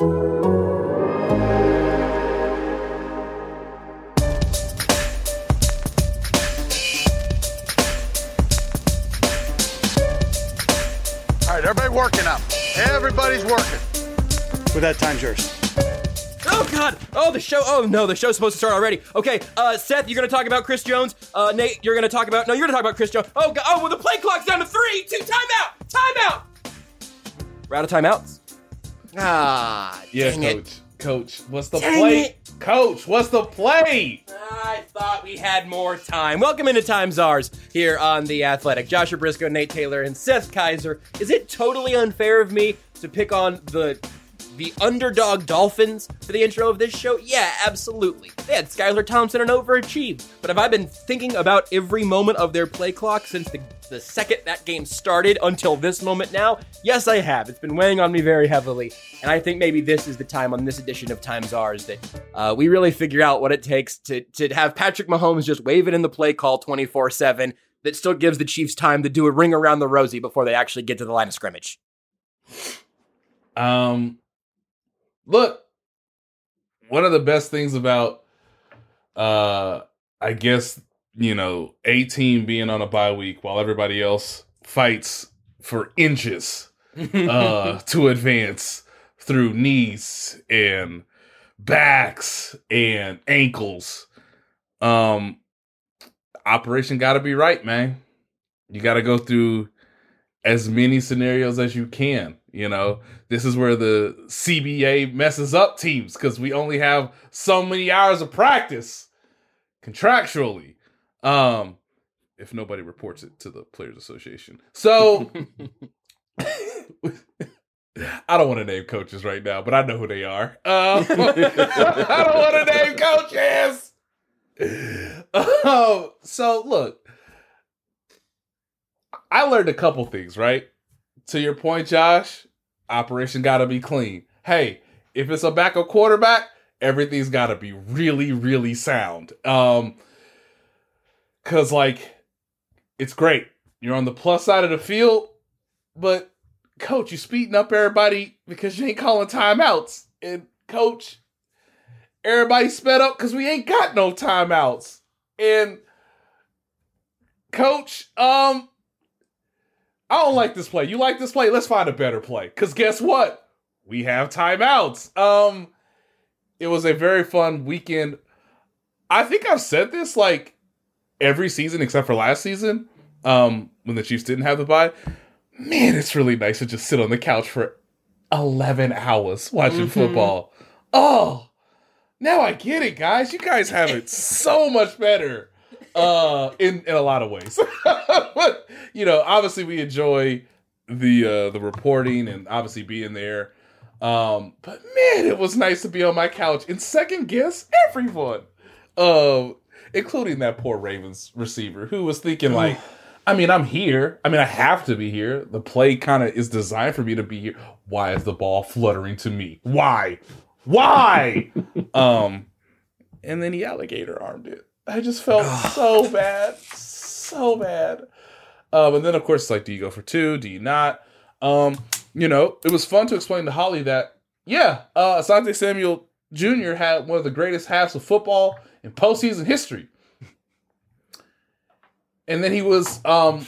All right, everybody working up. Everybody's working. With that, time's yours. Oh God! Oh, the show! Oh no, the show's supposed to start already. Okay, uh, Seth, you're gonna talk about Chris Jones. Uh, Nate, you're gonna talk about. No, you're gonna talk about Chris Jones. Oh God! Oh, well, the play clock's down to three, two, timeout, timeout. We're out of timeouts. Ah, Yes, dang coach. it. Coach, what's the Dang play? it. Coach, what's the play? I thought we had more time. Welcome into Time Czars here on The Athletic. Joshua Brisco, Nate Taylor, and Seth Keysor. Is it totally unfair of me to pick on the the underdog Dolphins for the intro of this show? Yeah, absolutely. They had Skylar Thompson and overachieved. But have I been thinking about every moment of their play clock since the, the second that game started until this moment now? Yes, I have. It's been weighing on me very heavily. And I think maybe this is the time on this edition of Time Czars that uh, we really figure out what it takes to, to have Patrick Mahomes just wave it in the play call 24 7 that still gives the Chiefs time to do a ring around the rosy before they actually get to the line of scrimmage. Um, look, one of the best things about, uh, I guess you know, a team being on a bye week while everybody else fights for inches uh, to advance through knees and backs and ankles. Um, operation got to be right, man. You got to go through as many scenarios as you can. You know, this is where the CBA messes up teams because we only have so many hours of practice contractually. Um, if nobody reports it to the Players Association. So I don't want to name coaches right now, but I know who they are. Um, I don't want to name coaches. Um, so look, I learned a couple things, right? To your point, Josh, operation got to be clean. Hey, if it's a backup quarterback, everything's got to be really, really sound. Um, cause like, it's great. You're on the plus side of the field, but coach, you speeding up everybody because you ain't calling timeouts. And coach, everybody sped up because we ain't got no timeouts. And coach, um, I don't like this play. You like this play? Let's find a better play. Cause guess what? We have timeouts. Um, it was a very fun weekend. I think I've said this like every season except for last season, um, when the Chiefs didn't have the bye. Man, it's really nice to just sit on the couch for 11 hours watching football. Oh, now I get it, guys. You guys have it so much better uh in in a lot of ways. but you know, obviously we enjoy the uh the reporting and obviously being there. Um but man, it was nice to be on my couch and second guess everyone. Uh including that poor Ravens receiver who was thinking like I mean, I'm here. I mean, I have to be here. The play kind of is designed for me to be here. Why is the ball fluttering to me? Why? Why? um, and then he alligator armed it. I just felt so bad, so bad. Um, and then of course, like, do you go for two? Do you not? Um, you know, it was fun to explain to Holly that yeah, uh, Asante Samuel Jr. had one of the greatest halves of football in postseason history. And then he was um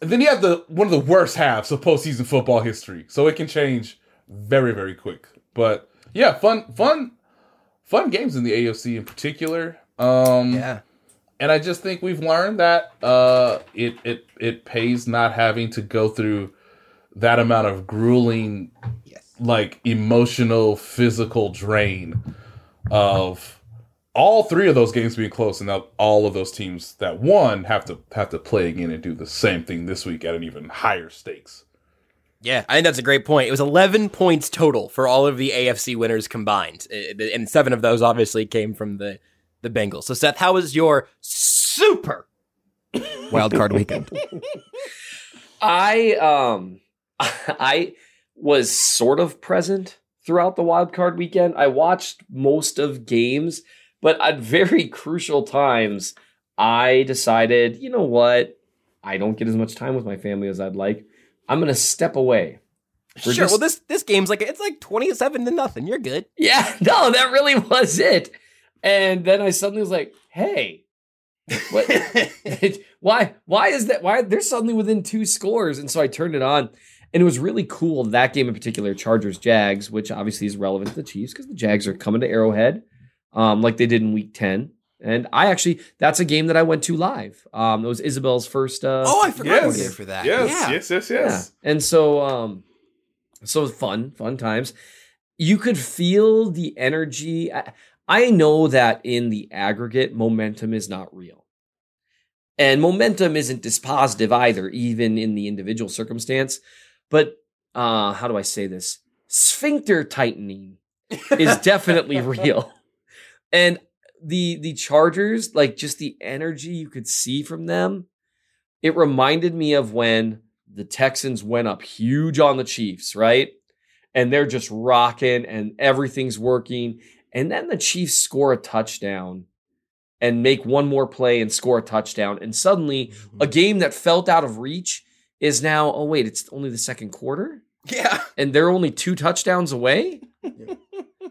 and then he had the one of the worst halves of postseason football history. So it can change very, very quick. But yeah, fun, fun, fun games in the AFC in particular. Um Yeah. and I just think we've learned that uh, it it it pays not having to go through that amount of grueling, like emotional, physical drain of all three of those games being close, and now all of those teams that won have to have to play again and do the same thing this week at an even higher stakes. Yeah, I think that's a great point. It was 11 points total for all of the AFC winners combined, and seven of those obviously came from the the Bengals. So, Seth, how was your super wild card weekend? I um I was sort of present throughout the wild card weekend. I watched most of games, but at very crucial times, I decided, you know what? I don't get as much time with my family as I'd like. I'm gonna step away. Sure. just- well, this this game's like it's like 27 to nothing. You're good. Yeah, no, that really was it. And then I suddenly was like, hey, what? why? Why is that? Why they're suddenly within two scores? And so I turned it on, and it was really cool. That game in particular, Chargers Jags, which obviously is relevant to the Chiefs because the Jags are coming to Arrowhead, um, like they did in Week Ten. And I actually, that's a game that I went to live. Um, it was Isabel's first. Uh, oh, I forgot Yes. there for that. Yes, yeah. yes, yes, yeah. yes. And so um so fun, fun times. You could feel the energy. I, I know that in the aggregate momentum is not real. And momentum isn't dispositive either even in the individual circumstance, but uh how do I say this? Sphincter tightening is definitely real. And the the Chargers, like just the energy you could see from them, it reminded me of when the Texans went up huge on the Chiefs, right? And they're just rocking and everything's working. And then the Chiefs score a touchdown and make one more play and score a touchdown. And suddenly a game that felt out of reach is now, oh, wait, it's only the second quarter? Yeah. and they're only two touchdowns away.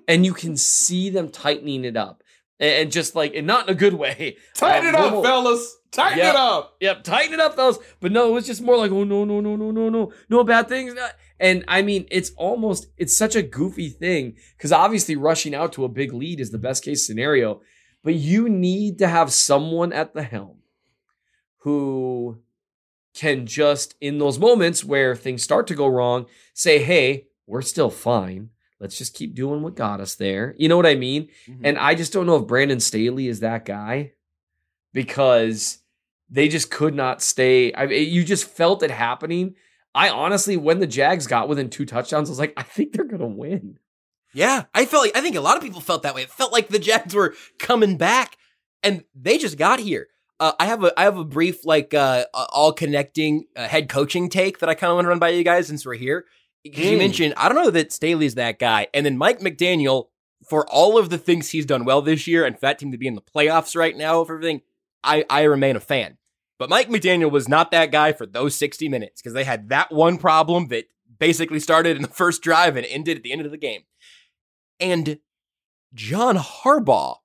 and you can see them tightening it up. And just like, and not in a good way. Tighten Um, it up, fellas. Tighten Yeah. it up. Yep, tighten it up, fellas. But no, it was just more like, oh no, no, no, no, no, no, no bad things. And I mean, it's almost it's such a goofy thing because obviously rushing out to a big lead is the best case scenario, but you need to have someone at the helm who can just in those moments where things start to go wrong say, "Hey, we're still fine. Let's just keep doing what got us there." You know what I mean? Mm-hmm. And I just don't know if Brandon Staley is that guy because they just could not stay. I mean, you just felt it happening. I honestly, when the Jags got within two touchdowns, I was like, I think they're gonna win. Yeah, I felt like I think a lot of people felt that way. It felt like the Jags were coming back, and they just got here. Uh, I have a I have a brief like uh, all connecting uh, head coaching take that I kind of want to run by you guys since we're here because you Mm. mentioned I don't know that Staley's that guy, and then Mike McDaniel for all of the things he's done well this year and for that team to be in the playoffs right now for everything, I I remain a fan. But Mike McDaniel was not that guy for those 60 minutes because they had that one problem that basically started in the first drive and ended at the end of the game. And John Harbaugh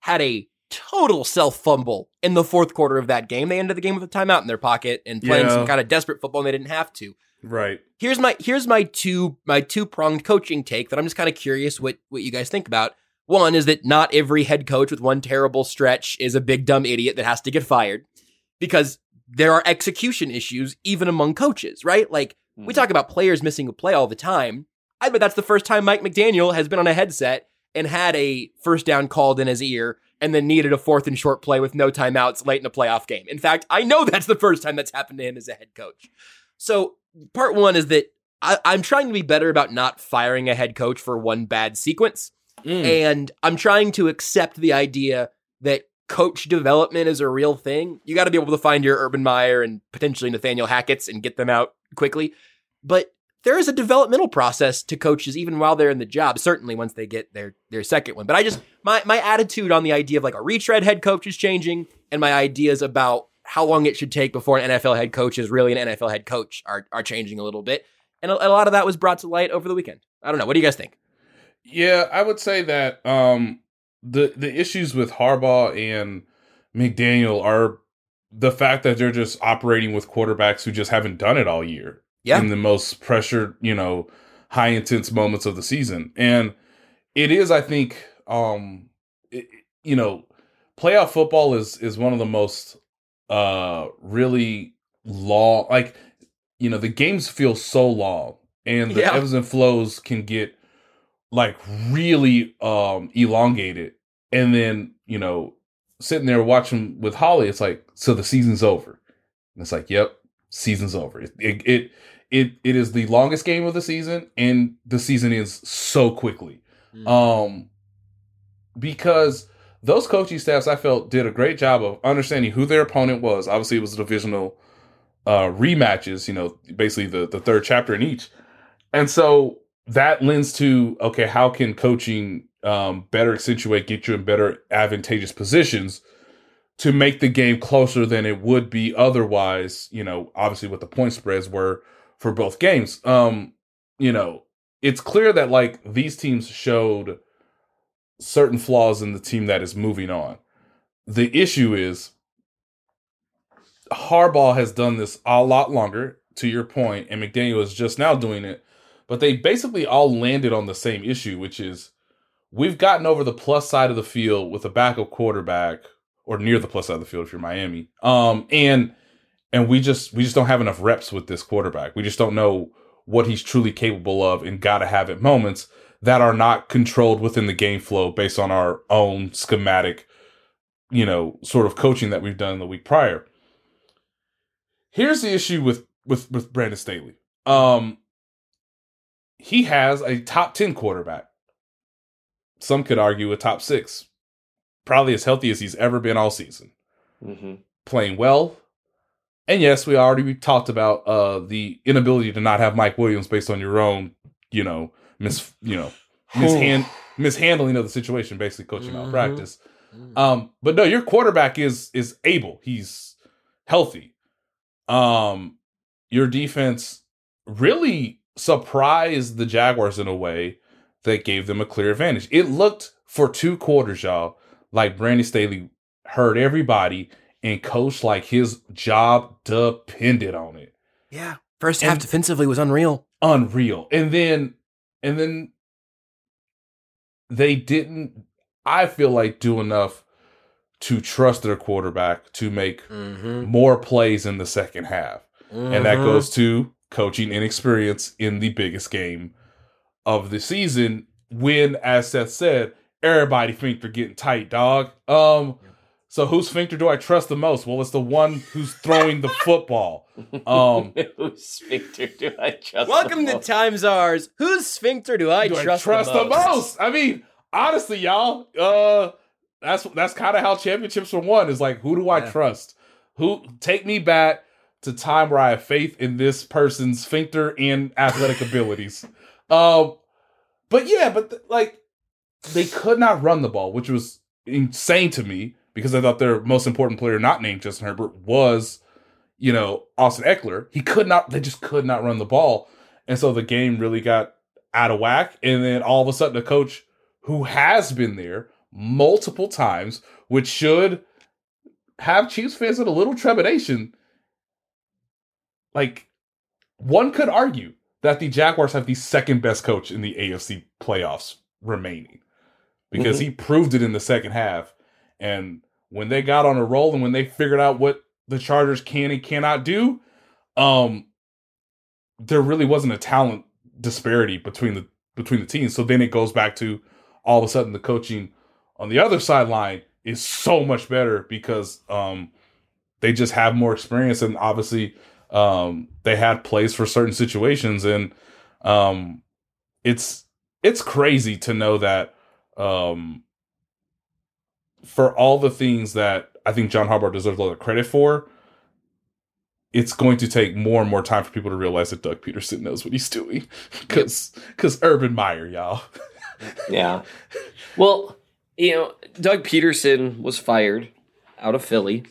had a total self fumble in the fourth quarter of that game. They ended the game with a timeout in their pocket and playing Yeah. some kind of desperate football and they didn't have to. Right. Here's my here's my two my two pronged coaching take that I'm just kind of curious what what you guys think about. One is that not every head coach with one terrible stretch is a big dumb idiot that has to get fired because there are execution issues even among coaches, right? Like we mm-hmm. talk about players missing a play all the time. I bet that's the first time Mike McDaniel has been on a headset and had a first down called in his ear and then needed a fourth and short play with no timeouts late in a playoff game. In fact, I know that's the first time that's happened to him as a head coach. So part one is that I, I'm trying to be better about not firing a head coach for one bad sequence. Mm. And I'm trying to accept the idea that coach development is a real thing. You got to be able to find your Urban Meyer and potentially Nathaniel Hackett's and get them out quickly. But there is a developmental process to coaches even while they're in the job, certainly once they get their their second one. But I just my my attitude on the idea of like a retread head coach is changing and my ideas about how long it should take before an NFL head coach is really an NFL head coach are are changing a little bit. And a, a lot of that was brought to light over the weekend. I don't know. What do you guys think? Yeah, I would say that um the the issues with Harbaugh and McDaniel are the fact that they're just operating with quarterbacks who just haven't done it all year. Yeah. In the most pressured, you know, high intense moments of the season. And it is, I think, um it, you know, playoff football is is one of the most uh really long like you know, the games feel so long and the Yeah. ebbs and flows can get like really um elongated and then you know sitting there watching with holly it's like so the season's over and it's like yep season's over it it it, it it is the longest game of the season, and the season ends so quickly. Um, because those coaching staffs, I felt, did a great job of understanding who their opponent was. Obviously, it was divisional uh, rematches. You know, basically the the third chapter in each, and so that lends to okay, how can coaching um, better accentuate, get you in better advantageous positions to make the game closer than it would be otherwise? You know, obviously what the point spreads were for both games. Um, you know, it's clear that like these teams showed certain flaws in the team that is moving on. The issue is Harbaugh has done this a lot longer, to your point, and McDaniel is just now doing it. But they basically all landed on the same issue, which is we've gotten over the plus side of the field with a backup quarterback, or near the plus side of the field if you're Miami. Um, and and we just we just don't have enough reps with this quarterback. We just don't know what he's truly capable of and gotta have at moments that are not controlled within the game flow based on our own schematic, you know, sort of coaching that we've done the week prior. Here's the issue with with with Brandon Staley. Um he has a top 10 quarterback. Some could argue a top 6. Probably as healthy as he's ever been all season. Mm-hmm. Playing well. And yes, we already talked about uh the inability to not have Mike Williams based on your own, you know, mis you know mishand mishandling of the situation, basically coaching Mhm. malpractice. Um, but no, your quarterback is is able. He's healthy. Um, your defense really surprised the Jaguars in a way that gave them a clear advantage. It looked for two quarters, y'all, like Brandon Staley heard everybody and coached like his job depended on it Yeah. First half And- defensively was unreal. unreal. And then and then they didn't I feel like do enough to trust their quarterback to make Mm-hmm. more plays in the second half. And that goes to coaching inexperience in the biggest game of the season when as Seth said, everybody think they're getting tight, dog. Um so whose sphincter do I trust the most? Well, it's the one who's throwing the football. Um Whose sphincter do I trust? Welcome the to most? Time Czars. Whose sphincter do I do trust, I trust the most? I mean, honestly, y'all, uh, that's that's kind of how championships are won. Is like, who do I Yeah. trust? Who take me back to time where I have faith in this person's sphincter and athletic abilities. Um, but yeah, but th- like they could not run the ball, which was insane to me because I thought their most important player, not named Justin Herbert, was you know Austin Ekeler. He could not. They just could not run the ball, and so the game really got out of whack. And then all of a sudden, a coach who has been there multiple times, which should have Chiefs fans in a little trepidation. Like, one could argue that the Jaguars have the second best coach in the AFC playoffs remaining because he proved it in the second half. And when they got on a roll and when they figured out what the Chargers can and cannot do, um, there really wasn't a talent disparity between the between the teams. So then it goes back to all of a sudden the coaching on the other sideline is so much better because um they just have more experience and obviously um they had plays for certain situations and um it's it's crazy to know that um for all the things that I think John Harbaugh deserves a lot of credit for, it's going to take more and more time for people to realize that Doug Pederson knows what he's doing. Cause cause Urban Meyer, y'all. Yeah. Well, you know, Doug Pederson was fired out of Philly,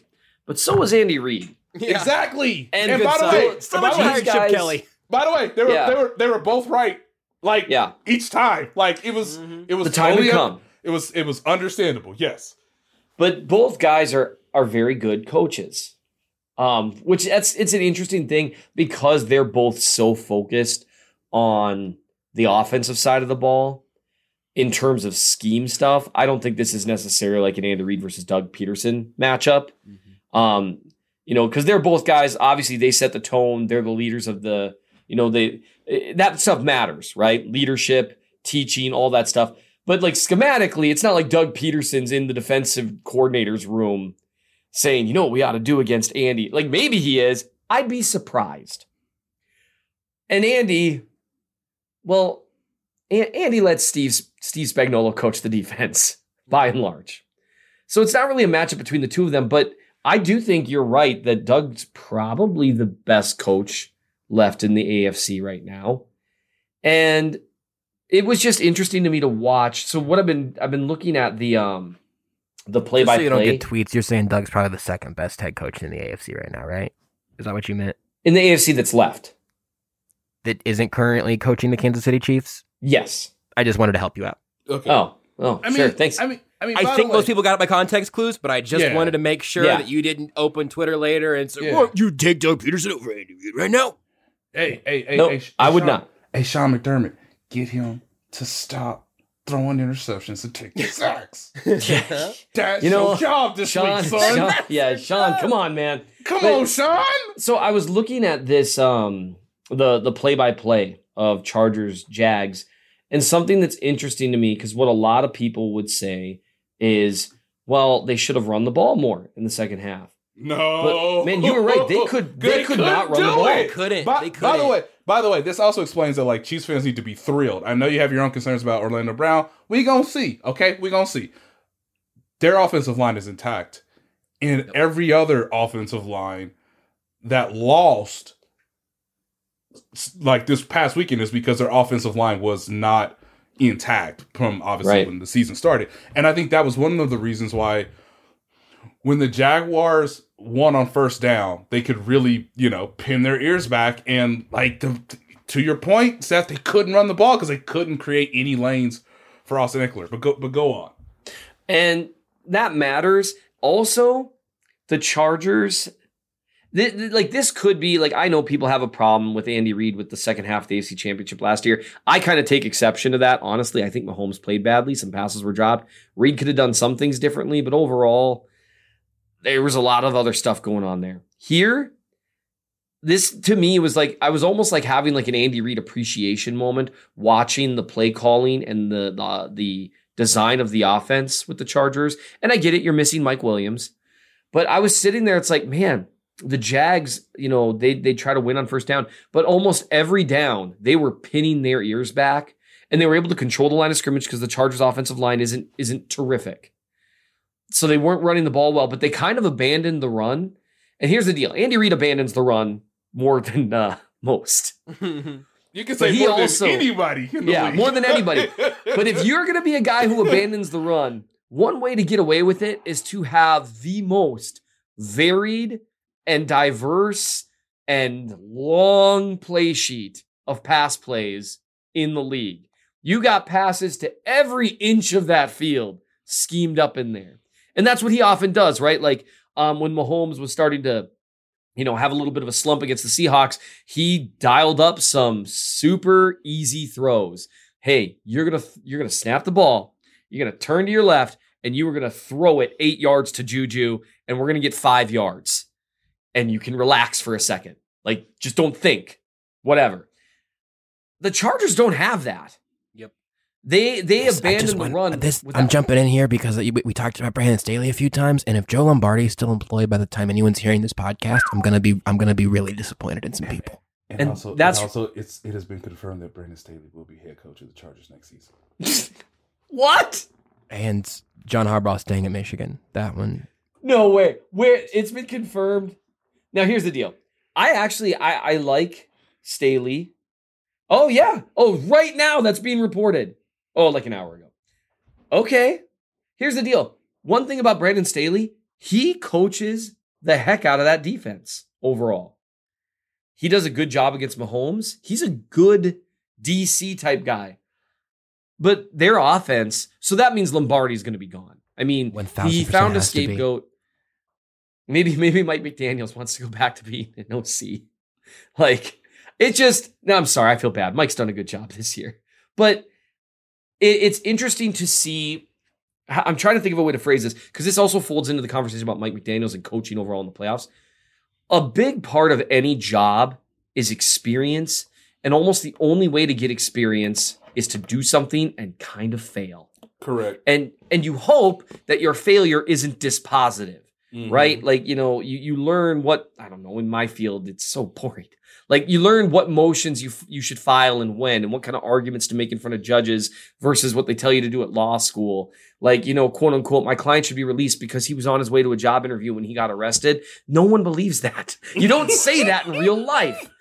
but so was Andy Reid. Yeah. Exactly. And And, by the way, So by much the way- hired Chip guys- Kelly. By the way, they were Yeah. they were they were both right. Like Yeah. each time. Like it was it was The time totally had come. It was it was understandable. Yes. But both guys are are very good coaches. Um, which that's it's an interesting thing because they're both so focused on the offensive side of the ball in terms of scheme stuff. I don't think this is necessarily like an Andy Reid versus Doug Pederson matchup. Um, you know, because they're both guys. Obviously, they set the tone. They're the leaders of the. You know, they eh, that stuff matters, right? Leadership, teaching, all that stuff. But like schematically, it's not like Doug Pederson's in the defensive coordinator's room saying, you know what we ought to do against Andy. Like maybe he is. I'd be surprised. And Andy, well, Andy lets Steve Steve Spagnuolo coach the defense by and large. So it's not really a matchup between the two of them, but I do think you're right that Doug's probably the best coach left in the AFC right now. And it was just interesting to me to watch. So what I've been I've been looking at the um the play Just by so you don't play get tweets, you're saying Doug's probably the second best head coach in the AFC right now, right? Is that what you meant? in the AFC that's left. That isn't currently coaching the Kansas City Chiefs? Yes. I just wanted to help you out. Okay. Oh, oh, I mean, sure. Thanks. I mean, I mean, I think way- most people got my context clues, but I just Yeah. wanted to make sure Yeah. that you didn't open Twitter later and say, Yeah. "Well, you take Doug Pederson over Andy Reid right now." Hey, hey, hey, No, hey, Sh- I would Sean- not. Hey, Sean McDermott, get him to stop throwing interceptions and taking sacks. That's You know, your job this Sean, week, son. Sean, yeah, Sean, come on, man. Come But- on, Sean. So I was looking at this um the the play by play of Chargers Jags and something that's interesting to me because what a lot of people would say is well they should have run the ball more in the second half. No, But, man, you were right. They could- they could not run the ball. it. Couldn't. By, They by the couldn't. way, by the way, this also explains that like Chiefs fans need to be thrilled. I know you have your own concerns about Orlando Brown. We gonna see. Okay, we gonna see. Their offensive line is intact, and every other offensive line that lost, s- like this past weekend, is because their offensive line was not intact from obviously Right. when the season started. And I think that was one of the reasons why when the Jaguars won on first down, they could really, you know, pin their ears back and like the, to your point, Seth, they couldn't run the ball because they couldn't create any lanes for Austin Ekeler. But go, but go on. And that matters. Also, the Chargers, like this could be like I know people have a problem with Andy Reid with the second half of the AFC Championship last year. I kind of take exception to that. Honestly, I think Mahomes played badly. Some passes were dropped. Reid could have done some things differently, but overall, there was a lot of other stuff going on there. Here, this to me was like I was almost like having like an Andy Reid appreciation moment watching the play calling and the the, the design of the offense with the Chargers. And I get it, you're missing Mike Williams. But I was sitting there, it's like, man, the Jags, you know, they they try to win on first down, but almost every down they were pinning their ears back and they were able to control the line of scrimmage because the Chargers offensive line isn't isn't terrific. So they weren't running the ball well, but they kind of abandoned the run. And here's the deal. Andy Reid abandons the run more than uh, most. You can say he more also- than anybody. In the Yeah, league. more than anybody. But if you're going to be a guy who abandons the run, one way to get away with it is to have the most varied and diverse and long play sheet of pass plays in the league. You got passes to every inch of that field schemed up in there. And that's what he often does, right? Like um, when Mahomes was starting to you know, have a little bit of a slump against the Seahawks, he dialed up some super easy throws. Hey, you're gonna you're gonna snap the ball, you're gonna turn to your left, and you are gonna throw it eight yards to Juju, and we're gonna get five yards, and you can relax for a second. Like, just don't think, whatever. The Chargers don't have that. Yep. They they Yes, I just abandoned the want- run. This, without- I'm jumping in here because we, we talked about Brandon Staley a few times, and if Joe Lombardi is still employed by the time anyone's hearing this podcast, I'm gonna be I'm gonna be really disappointed in some people. And, And also, that's- and also, it's it has been confirmed that Brandon Staley will be head coach of the Chargers next season. What? And John Harbaugh staying at Michigan. That one. No way. Where it's been confirmed. Now here's the deal. I actually I, I like Staley. Oh yeah. Oh, right now that's being reported. Oh, like an hour ago. Okay. Here's the deal. One thing about Brandon Staley, he coaches the heck out of that defense overall. He does a good job against Mahomes. He's a good DC type guy. But their offense, so that means Lombardi's going to be gone. I mean, he found a has to be. scapegoat. Maybe maybe Mike McDaniel's wants to go back to being an OC. Like it just no, I'm sorry, I feel bad. Mike's done a good job this year, but it, it's interesting to see. I'm trying to think of a way to phrase this because this also folds into the conversation about Mike McDaniel's and coaching overall in the playoffs. A big part of any job is experience, and almost the only way to get experience is to do something and kind of fail Correct. and and you hope that your failure isn't dispositive Mm-hmm. right? Like, you know, you, you learn what, I don't know, in my field, it's so boring. Like you learn what motions you f- you should file and when, and what kind of arguments to make in front of judges versus what they tell you to do at law school. Like you know, quote unquote, my client should be released because he was on his way to a job interview when he got arrested. No one believes that. You don't say that in real life.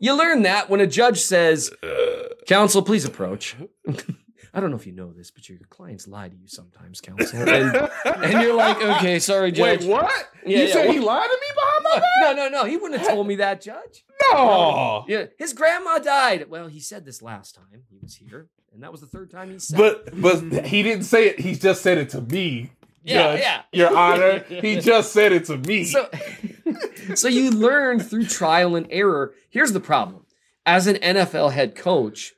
You learn that when a judge says, "Counsel, please approach." I don't know if you know this, but your clients lie to you sometimes, counsel, and, and you're like, "Okay, sorry, judge." Wait, what? Yeah, you yeah, said what- he lied to me behind my back? No, no, no. He wouldn't have told me that, Judge. No. Yeah, his grandma died. Well, he said this last time he was here, and that was the third time he said. But it. but he didn't say it. He just said it to me. Yeah, Judge, yeah. Your Honor, he just said it to me. so, so you learn through trial and error. Here's the problem: as an NFL head coach,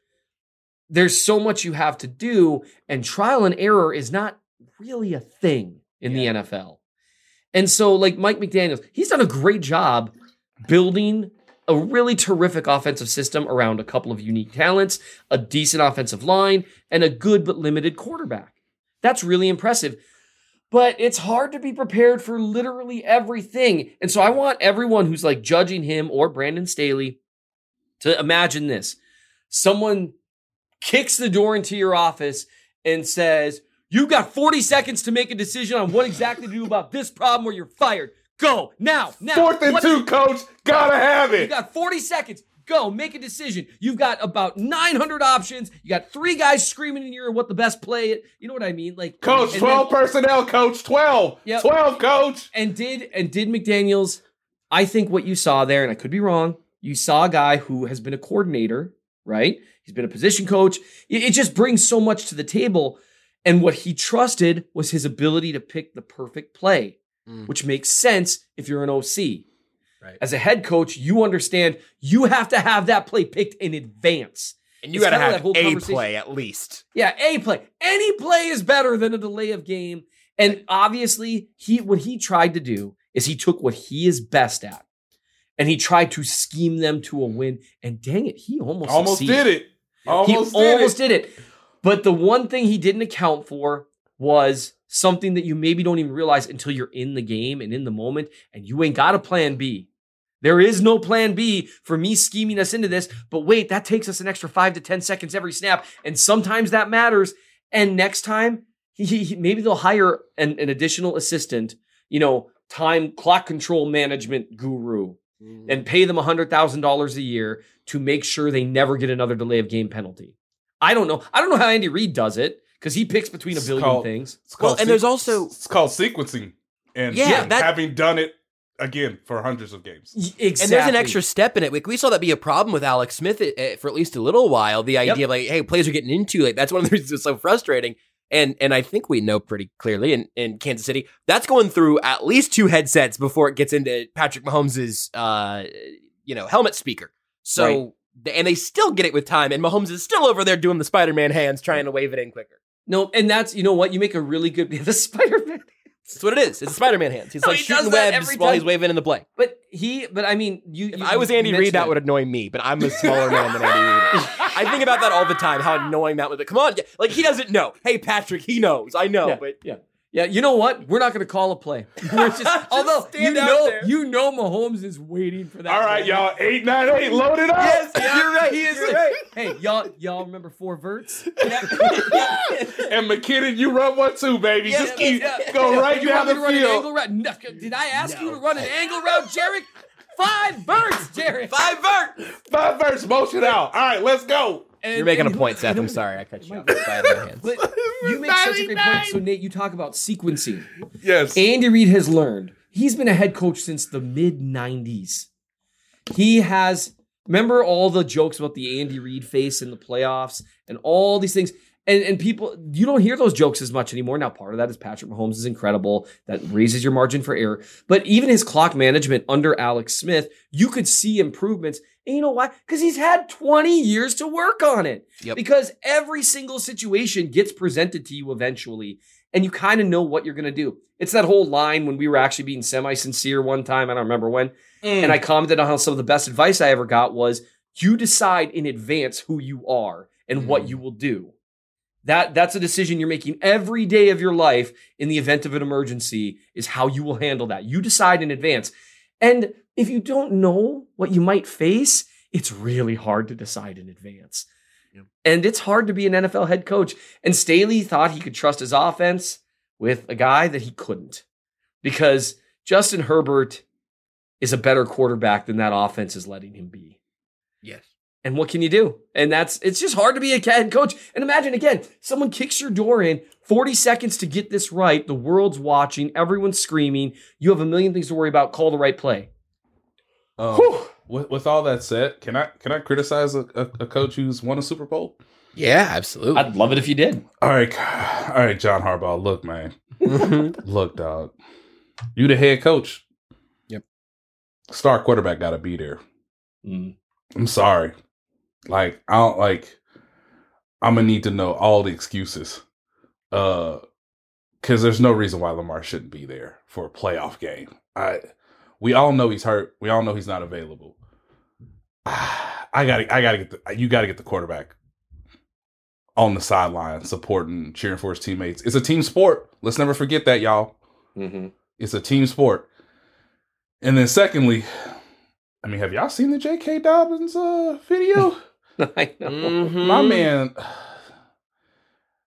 there's so much you have to do, and trial and error is not really a thing in the NFL. And so, like Mike McDaniels, he's done a great job building a really terrific offensive system around a couple of unique talents, a decent offensive line, and a good but limited quarterback. That's really impressive. But it's hard to be prepared for literally everything. And so I want everyone who's like judging him or Brandon Staley to imagine this. Someone kicks the door into your office and says, "You've got 40 seconds to make a decision on what exactly to do about this problem or you're fired. Go now, now. Fourth and What- two, coach. Gotta have it. You got 40 seconds. Go, make a decision. You've got about 900 options. You got three guys screaming in your ear what the best play is. You know what I mean? Like Coach, 12 then- personnel, coach. 12. Yep. 12, coach. And did and did McDaniels? I think what you saw there, and I could be wrong. You saw a guy who has been a coordinator, right? He's been a position coach. It, it just brings so much to the table. And what he trusted was his ability to pick the perfect play, Mm. which makes sense if you're an OC. Right. As a head coach, you understand you have to have that play picked in advance. And you It's got to have that whole a conversation. play at least. Yeah, a play. Any play is better than a delay of game. And obviously, he what he tried to do is he took what he is best at, and he tried to scheme them to a win. And dang it, he almost Almost succeeded. did it. Almost he did almost it. did it. But the one thing he didn't account for was something that you maybe don't even realize until you're in the game and in the moment, and you ain't got a plan B. There is no plan B for me scheming us into this. But wait, that takes us an extra five to 10 seconds every snap. And sometimes that matters. And next time, he, he- maybe they'll hire an, an additional assistant, you know, time clock control management guru mm. and pay them $100,000 a year to make sure they never get another delay of game penalty. I don't know. I don't know how Andy Reid does it because he picks between a billion called- things. It's called Well, and there's also- it's called sequencing, and Yeah, and that- having done it again for hundreds of games. Exactly. And there's an extra step in it. We, we saw that be a problem with Alex Smith uh, for at least a little while. The idea Yep. of like, hey, plays are getting into like that's one of the reasons it's so frustrating. And and I think we know pretty clearly in, in Kansas City that's going through at least two headsets before it gets into Patrick Mahomes' uh you know helmet speaker. So Right. and they still get it with time. And Mahomes is still over there doing the Spider Man hands, trying to wave it in quicker. No, and that's you know what you make a really good the Spider Man. That's what it is. It's a Spider Man hands. He's No, like he shooting webs while he's waving in the play. But he, but I mean, you. If you- I was Andy Reid, that would annoy me, but I'm a smaller man than Andy Reid. I think about that all the time, how annoying that would be. Come on, yeah, like he doesn't know. Hey, Patrick, he knows. I know, Yeah, but yeah, yeah. You know what? We're not going to call a play. We're just, although you know, there. you know, Mahomes is waiting for that. All right, moment. y'all. Eight nine eight. Load it up. yes, you're right. He is right. Hey, y'all, y'all remember four verts? And McKinnon, you run one too, baby. Yeah, Just keep yeah. go right you down want me the to run an angle field. route? No, did I ask you to run an angle route, Jerick? Five verts, Jerick. Five vert. Five verse motion out. All right, let's go. And- You're making a point, Seth. I'm sorry, I cut you off. Spider-Man hands. But you make such a great point. So Nate, you talk about sequencing. Yes. Andy Reid has learned. He's been a head coach since the mid 90s. He has, remember all the jokes about the Andy Reid face in the playoffs and all these things. And, and people, you don't hear those jokes as much anymore. Now, part of that is Patrick Mahomes is incredible. That raises your margin for error. But even his clock management under Alex Smith, you could see improvements. And you know why? Because he's had 20 years to work on it. Yep. Because every single situation gets presented to you eventually and you kind of know what you're going to do. It's that whole line when we were actually being semi sincere one time. I don't remember when. And I mm. commented on how some of the best advice I ever got was you decide in advance who you are and what mm. you will do. That that's a decision you're making every day of your life in the event of an emergency is how you will handle that. You decide in advance. And if you don't know what you might face, it's really hard to decide in advance. And it's hard to be an NFL head coach. And Staley thought he could trust his offense with a guy that he couldn't because Justin Herbert is a better quarterback than that offense is letting him be. Yes. And what can you do? And that's it's just hard to be a head coach. And imagine again, someone kicks your door in, 40 seconds to get this right. The world's watching, everyone's screaming. You have a million things to worry about. Call the right play. Um, with, with all that said, can I can I criticize a, a, a coach who's won a Super Bowl? Yeah, absolutely. I'd love it if you did. All right, all right, John Harbaugh. Look, man. look, dog. You the head coach. Yep. Star quarterback got to be there. Mm. I'm sorry. Like I don't like. I'm gonna need to know all the excuses. Uh, because there's no reason why Lamar shouldn't be there for a playoff game. I. We all know he's hurt. We all know he's not available. I gotta, I gotta get the, you gotta get the quarterback on the sideline supporting, cheering for his teammates. It's a team sport. Let's never forget that, y'all. Mm-hmm. It's a team sport. And then secondly, I mean, have y'all seen the J.K. Dobbins uh, video? I know. Mhm. My man.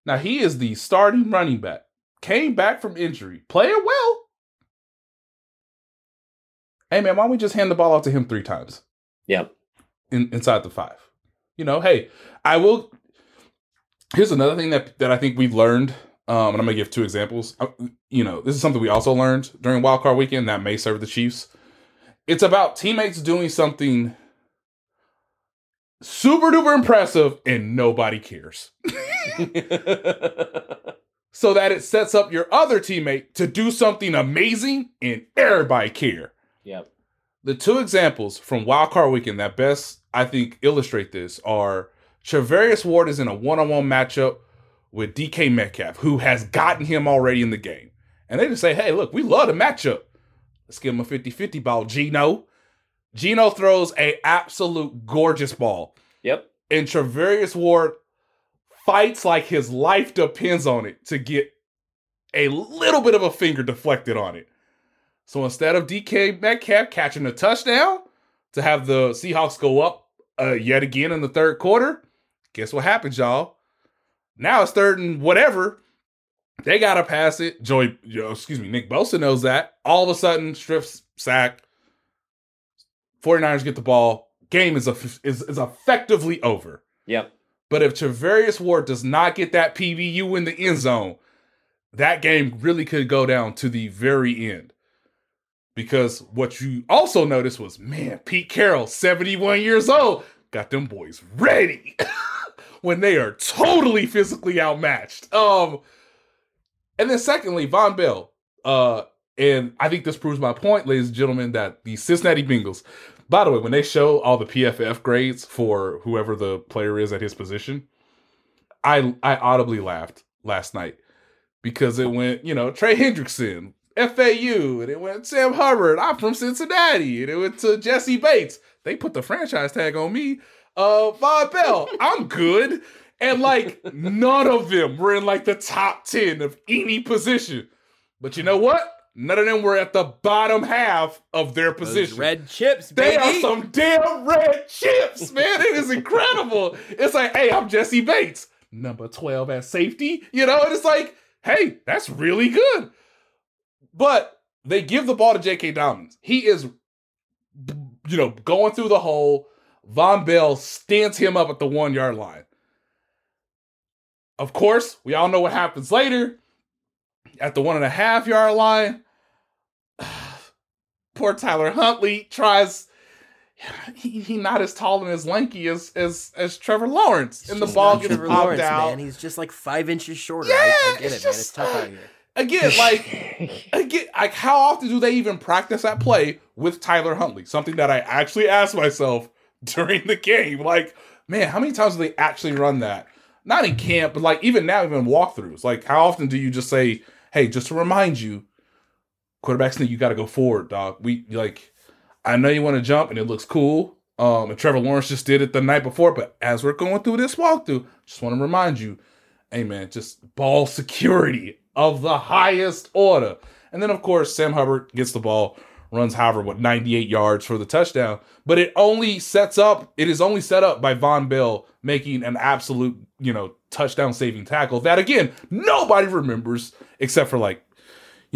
Now he is the starting running back. Came back from injury, playing well. Hey man, why don't we just hand the ball off to him three times? Yep. in, inside the five. You know, hey, I will. Here's another thing that that I think we've learned, um, and I'm gonna give two examples. Uh, You know, this is something we also learned during Wild Card Weekend that may serve the Chiefs. It's about teammates doing something super duper impressive and nobody cares, so that it sets up your other teammate to do something amazing and everybody care. Yep. The two examples from Wild Card Weekend that best I think illustrate this are Charvarius Ward is in a one-on-one matchup with DK Metcalf, who has gotten him already in the game. And they just say, hey, look, we love the matchup. Let's give him a 50-50 ball. Gino. Gino throws a absolute gorgeous ball. Yep. And Charvarius Ward fights like his life depends on it to get a little bit of a finger deflected on it. So instead of DK Metcalf catching a touchdown to have the Seahawks go up uh, yet again in the third quarter, guess what happens, y'all? Now it's third and whatever. They gotta pass it. Joey, excuse me, Nick Bosa knows that. All of a sudden, strips sack. 49ers get the ball. Game is, a, is is effectively over. Yep. But if Charvarius Ward does not get that PBU in the end zone, that game really could go down to the very end. Because what you also noticed was, man, Pete Carroll, 71 years old, got them boys ready when they are totally physically outmatched. Um, and then secondly, Vonn Bell. Uh, and I think this proves my point, ladies and gentlemen, that the Cincinnati Bengals, by the way, when they show all the PFF grades for whoever the player is at his position, I I audibly laughed last night because it went, you know, Trey Hendrickson, FAU, and it went Sam Hubbard. I'm from Cincinnati, and it went to Jessie Bates. They put the franchise tag on me. Uh, Vonn Bell, I'm good, and like none of them were in like the top ten of any position. But you know what? None of them were at the bottom half of their Those position. red chips, They are some damn red chips, man. It is incredible. It's like, hey, I'm Jessie Bates, number 12 at safety, you know, and it's like, hey, that's really good. But they give the ball to J.K. Dobbins. He is, you know, going through the hole. Vonn Bell stands him up at the one yard line. Of course, we all know what happens later. At the one and a half yard line, poor Tyler Huntley tries. He, he not as tall and as lanky as as as Trevor Lawrence, and the ball gets Trevor popped Lawrence, out. Man. He's just like five inches shorter. Yeah, I, I get it's it, man. just- It's tough out here. Uh, again, like again, like how often do they even practice that play with Tyler Huntley? Something that I actually asked myself during the game. Like, man, how many times do they actually run that? Not in camp, but like even now, even walkthroughs. Like, how often do you just say, "Hey, just to remind you, quarterbacks think you got to go forward, dog." We like, I know you want to jump, and it looks cool. Um, and Trevor Lawrence just did it the night before. But as we're going through this walkthrough, just want to remind you, hey man, just ball security of the highest order. And then of course Sam Hubbard gets the ball, runs however what 98 yards for the touchdown, but it only sets up it is only set up by Vonn Bell making an absolute, you know, touchdown saving tackle that again nobody remembers except for like,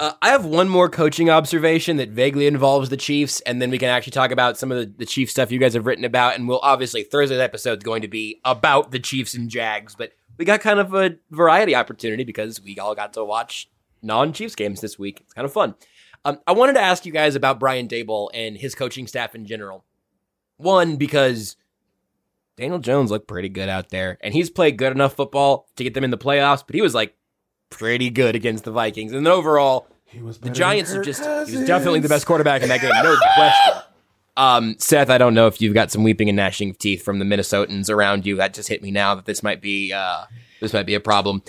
Uh, I have one more coaching observation that vaguely involves the Chiefs, and then we can actually talk about some of the, the Chiefs stuff you guys have written about. And we'll obviously Thursday's episode is going to be about the Chiefs and Jags, but we got kind of a variety opportunity because we all got to watch non-Chiefs games this week. It's kind of fun. Um, I wanted to ask you guys about Brian Daboll and his coaching staff in general. One because Daniel Jones looked pretty good out there, and he's played good enough football to get them in the playoffs. But he was like pretty good against the Vikings. And then overall, the Giants are just, he was definitely the best quarterback in that game, no question. Um, Seth, I don't know if you've got some weeping and gnashing of teeth from the Minnesotans around you. That just hit me now that this might be, uh, this might be a problem.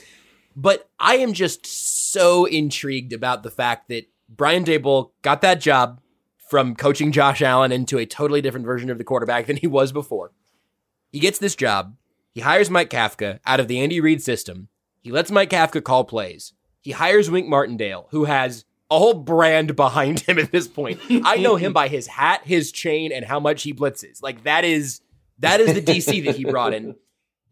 But I am just so intrigued about the fact that Brian Daboll got that job from coaching Josh Allen into a totally different version of the quarterback than he was before. He gets this job. He hires Mike Kafka out of the Andy Reid system. He lets Mike Kafka call plays. He hires Wink Martindale, who has a whole brand behind him at this point. I know him by his hat, his chain, and how much he blitzes. Like that is that is the DC that he brought in.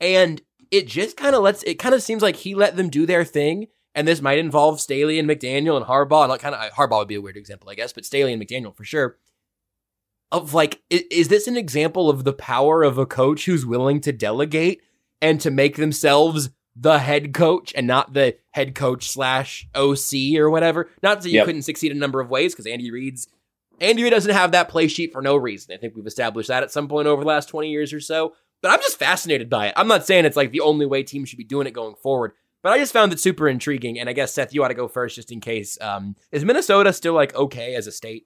And it just kind of lets it kind of seems like he let them do their thing. And this might involve Staley and McDaniel and Harbaugh. And kind of Harbaugh would be a weird example, I guess, but Staley and McDaniel for sure. Of like, is, is this an example of the power of a coach who's willing to delegate and to make themselves the head coach and not the head coach slash OC or whatever. Not that you Yep. couldn't succeed a number of ways because Andy Reid's Andy Reid doesn't have that play sheet for no reason. I think we've established that at some point over the last 20 years or so. But I'm just fascinated by it. I'm not saying it's like the only way teams should be doing it going forward, but I just found it super intriguing. And I guess Seth, you ought to go first just in case. Um, is Minnesota still like okay as a state?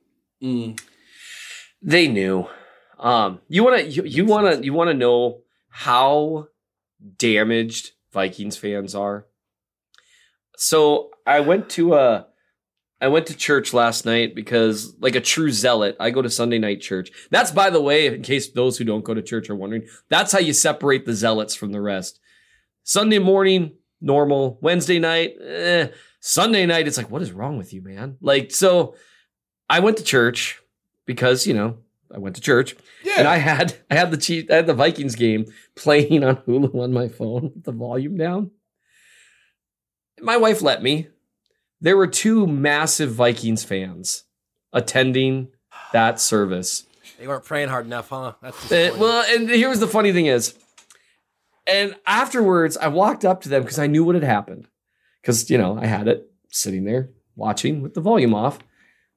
They knew. Um, you want to you, you want to you want to know how damaged Vikings fans are. So I went to a I went to church last night because like a true zealot, I go to Sunday night church. That's by the way, in case those who don't go to church are wondering, that's how you separate the zealots from the rest. Sunday morning, normal. Wednesday night, eh. Sunday night, it's like, what is wrong with you, man? Like, so I went to church because, you know, I went to church. Yeah. And I had I had the Chief, I had the Vikings game playing on Hulu on my phone with the volume down. My wife let me. There were two massive Vikings fans attending that service. They weren't praying hard enough, huh? That's Uh, well, and here's the funny thing is, and afterwards, I walked up to them because I knew what had happened. Because you know, I had it sitting there watching with the volume off.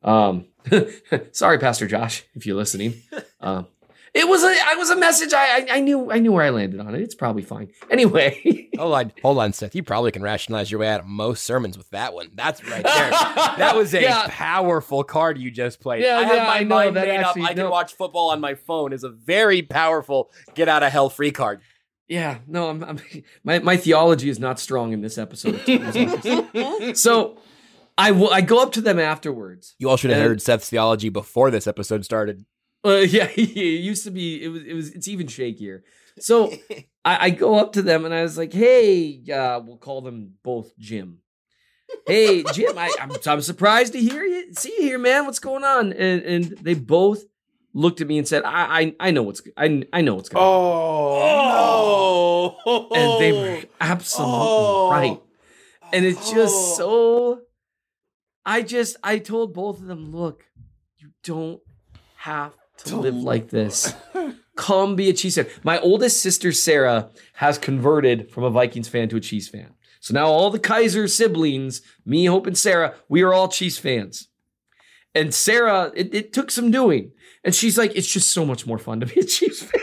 Um, sorry, Pastor Josh, if you're listening. Um, it was a, I was a message. I, I, I knew, I knew where I landed on it. It's probably fine. Anyway, hold on, hold on, Seth. You probably can rationalize your way out of most sermons with that one. That's right there. that was a Yeah. powerful card you just played. Yeah, I have yeah, my I know, mind that made actually- up. I can watch football on my phone. Is a very powerful get out of hell free card. Yeah, no, I'm, I'm my my theology is not strong in this episode. So I w- I go up to them afterwards. You all should have And- heard Seth's theology before this episode started. Uh, yeah, it used to be. It was. It was. It's even shakier. So I, I go up to them and I was like, "Hey, uh, we'll call them both Jim. Hey, Jim, I, I'm I'm surprised to hear you, see you here, man. What's going on?" And and they both looked at me and said, "I I, I know what's I I know what's going on." Oh, and they were absolutely right. And it's just so. I just I told both of them, look, you don't have to live like this. Come be a Chiefs fan. My oldest sister Sarah has converted from a Vikings fan to a Chiefs fan. So now all the Keysor siblings, me, Hope, and Sarah, we are all Chiefs fans. And Sarah, it, it took some doing. And she's like, it's just so much more fun to be a Chiefs fan.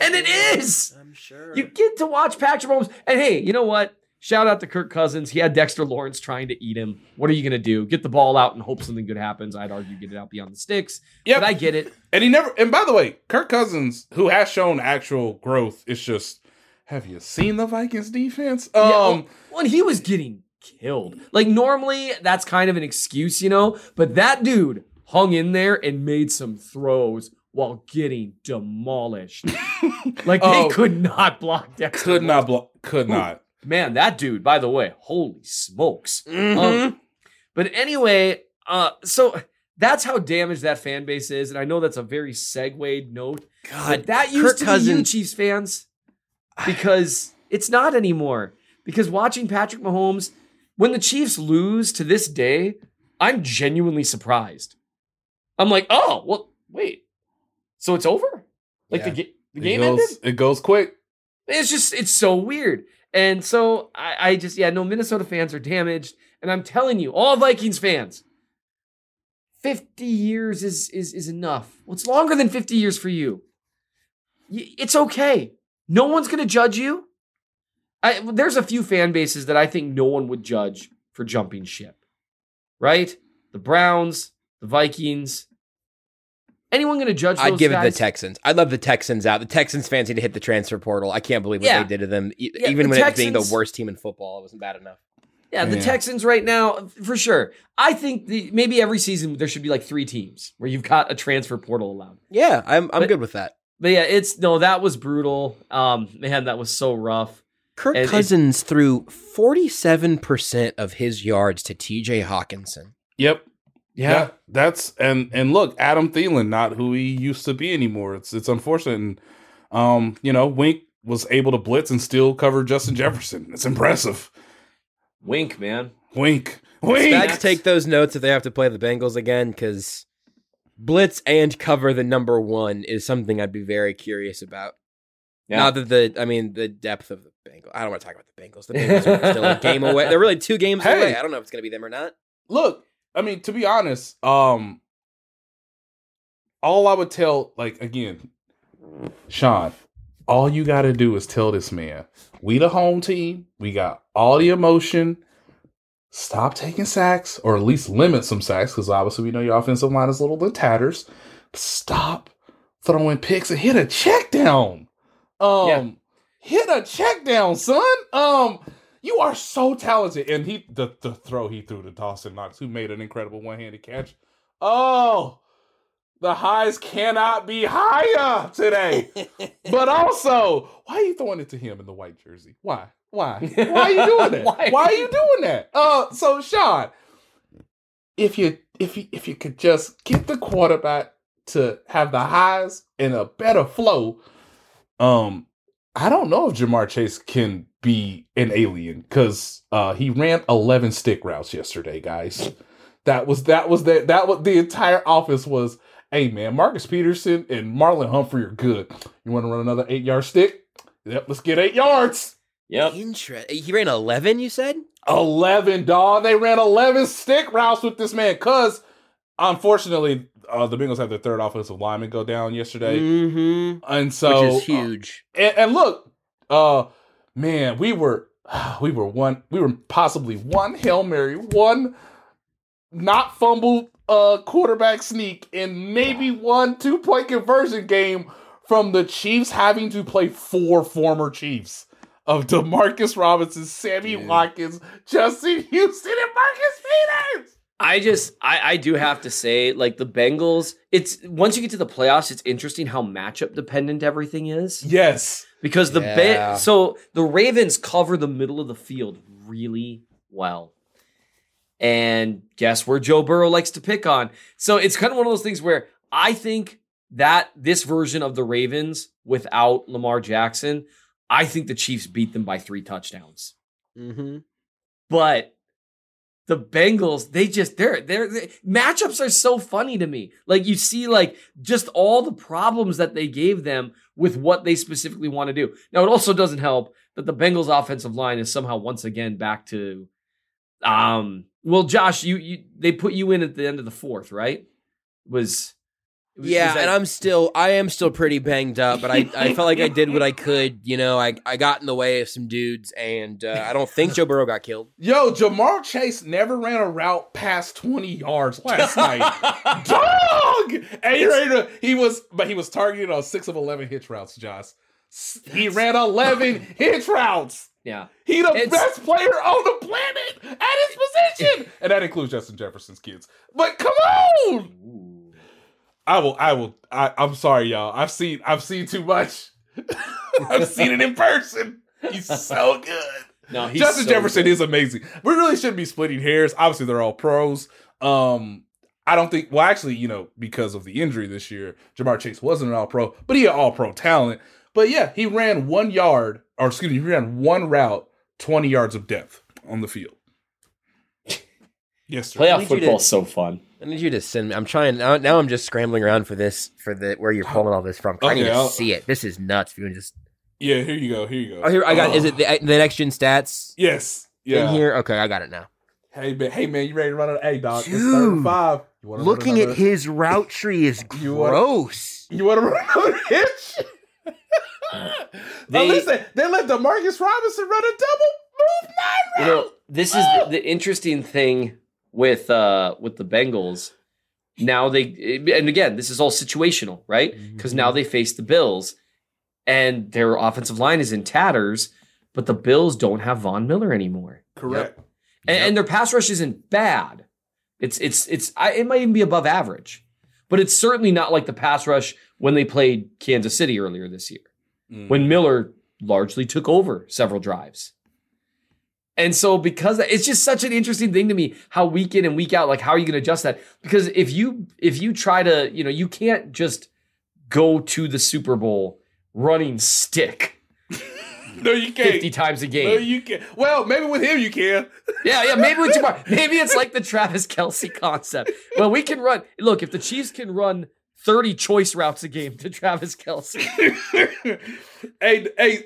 and it is. I'm sure. You get to watch Patrick Mahomes. And hey, you know what? Shout out to Kirk Cousins. He had Dexter Lawrence trying to eat him. What are you going to do? Get the ball out and hope something good happens. I'd argue get it out beyond the sticks. Yep. But I get it. And he never. And by the way, Kirk Cousins, who has shown actual growth, it's just. Have you seen the Vikings defense? Um, yeah, well, well, he was getting killed. Like normally that's kind of an excuse, you know, but that dude hung in there and made some throws while getting demolished. like they Oh. could not block Dexter. could not block. Could Ooh. not. Man, that dude, by the way, holy smokes. Mm-hmm. Um, but anyway, uh, so that's how damaged that fan base is, and I know that's a very segued note. God, that Kirk used to be you, Chiefs fans, because it's not anymore. Because watching Patrick Mahomes, when the Chiefs lose to this day, I'm genuinely surprised. I'm like, oh, well, wait, so it's over? Like the, Yeah. ga- the It game goes, ended? It goes quick. It's just it's so weird. And so I, I just yeah, no Minnesota fans are damaged. And I'm telling you, all Vikings fans, 50 years is is is enough. What's longer than 50 years for you? It's okay. No one's gonna judge you. I, there's a few fan bases that I think no one would judge for jumping ship. Right? The Browns, the Vikings. Anyone gonna judge those I'd give it the Texans. I'd love the Texans out. The Texans fancy to hit the transfer portal. I can't believe what Yeah. they did to them. E- Yeah, Even the when it was being the worst team in football, it wasn't bad enough. Yeah, the Yeah. Texans right now, for sure. I think the, maybe every season there should be like three teams where you've got a transfer portal allowed. Yeah, I'm I'm But- good with that. But yeah, it's no, that was brutal. Um, man, that was so rough. Kirk And it- Cousins threw 47% of his yards to TJ Hockenson. Yep. Yeah. That- that's and and look, Adam Thielen, not who he used to be anymore. It's it's unfortunate. And, um, you know, Wink was able to blitz and still cover Justin Jefferson. It's impressive. Wink, man. Wink. Wink. Spags take those notes if they have to play the Bengals again, because blitz and cover the number one is something I'd be very curious about. Yeah. Not that the, I mean, the depth of the Bengals. I don't want to talk about the Bengals. The Bengals are still a game away. They're really two games Hey. away. I don't know if it's going to be them or not. look, I mean, to be honest, um, all I would tell, like again, Sean, all you got to do is tell this man, we the home team, we got all the emotion. Stop taking sacks, or at least limit some sacks, because obviously we know your offensive line is a little bit tatters. Stop throwing picks and hit a check down. Um, Yeah. hit a check down, son. Um, you are so talented. And he the the throw he threw to Dawson Knox, who made an incredible one handed catch. Oh, the highs cannot be higher today. but also, why are you throwing it to him in the white jersey? Why? Why? Why are you doing that? Why? why? are you doing that? Uh, so Sean, if you if you if you could just get the quarterback to have the highs and a better flow, um, I don't know if Ja'Marr Chase can be an alien because uh he ran eleven stick routes yesterday, guys. That was that was the that was the entire office was. Hey man, Marcus Peterson and Marlon Humphrey are good. You want to run another eight yard stick? Yep, let's get eight yards. Yep. Interesting. He ran 11, you said? 11, dog. They ran 11 stick routes with this man because, unfortunately, uh, the Bengals had their third offensive lineman go down yesterday. Mm-hmm. And so, Which is uh, huge. and, and look, uh, man, we were, we were one, we were possibly one Hail Mary, one not fumbled uh, quarterback sneak, and maybe one two point conversion game from the Chiefs having to play four former Chiefs of Demarcus Robinson, Sammy Watkins, Justin Houston, and Marcus Peters. I just I, I do have to say, like the Bengals, it's once you get to the playoffs, it's interesting how matchup dependent everything is. Yes. Because the Yeah. ba- so the Ravens cover the middle of the field really well. And guess where Joe Burrow likes to pick on. So it's kind of one of those things where I think that this version of the Ravens without Lamar Jackson, I think the Chiefs beat them by three touchdowns. Mm-hmm. But the Bengals, they just they're they're they, matchups are so funny to me. Like you see, like just all the problems that they gave them with what they specifically want to do. Now it also doesn't help that the Bengals offensive line is somehow once again back to um well Josh, you you they put you in at the end of the fourth, right? Was was- Yeah, was that- and I'm still I am still pretty banged up, but I, I felt like I did what I could. You know, I, I got in the way of some dudes, and uh, I don't think Joe Burrow got killed. Yo, Ja'Marr Chase never ran a route past 20 yards last night. Dog! And he, ran a- he was, but he was targeted on six of 11 hitch routes, Josh. S- He ran 11 hitch routes. yeah. He the It's- best player on the planet at his position, and that includes Justin Jefferson's kids. But come on, I will, I will, I, I'm sorry, y'all. I've seen, I've seen too much. I've seen it in person. He's so good. No, he's Justin so Jefferson good. is amazing. We really shouldn't be splitting hairs. Obviously, they're all pros. Um, I don't think. Well, actually, you know, because of the injury this year, Ja'Marr Chase wasn't an all pro, but he had all pro talent. But yeah, he ran one yard, or excuse me, he ran one route, twenty yards of depth on the field. Yes, sir. Playoff need you to- football's so fun. I need you to send me. I'm trying now. Now I'm just scrambling around for this for the where you're pulling all this from. I need to see it. This is nuts. If you can just Yeah, here you go. Here you go. oh here I got. Is it the, the next gen stats Yes. Yeah. in here? Okay, I got it now. Hey man, hey man, you ready to run a hey dog? It's Dude, third and five. You wanna run Looking at his route tree is You wanna- gross. You want to run another hitch? They- At least they, they let Demarcus Robinson run a double move nine You route. know, this is the, the interesting thing with uh with the Bengals. Now they and again, this is all situational, right? Because now they face the Bills, and their offensive line is in tatters, but the Bills don't have Von Miller anymore, Correct. and, and their pass rush isn't bad. It's it's it's I, it might even be above average, but it's certainly not like the pass rush when they played Kansas City earlier this year Mm. when Miller largely took over several drives. And so because it's just such an interesting thing to me how week in and week out like how are you going to adjust that? Because if you if you try to, you know, you can't just go to the Super Bowl running stick No, you can't. 50 times a game. No, you can't. Well, maybe with him you can. Yeah, yeah, maybe with Ja'Marr. Maybe it's like the Travis Kelce concept. Well, we can run. Look, if the Chiefs can run 30 choice routes a game to Travis Kelce. hey, hey,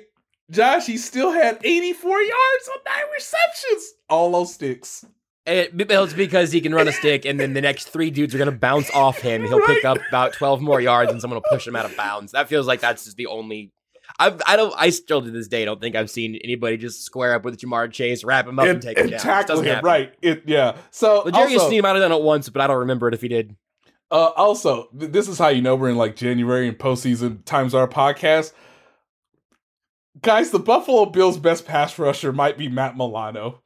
Josh, he still had 84 yards on nine receptions. All those sticks. It, it's because he can run a stick, and then the next three dudes are going to bounce off him. He'll pick up about 12 more yards, and someone will push him out of bounds. That feels like that's just the only. I've, I don't. I still to this day don't think I've seen anybody just square up with Ja'Marr Chase, wrap him up, and, And, take him and down. Tackle doesn't him, happen. right. It, yeah. So, L'Jarius also, Sneed might have done it once, but I don't remember it if he did. Uh, also, th- this is how you know we're in like January and postseason times our podcast. Guys, the Buffalo Bills' best pass rusher might be Matt Milano.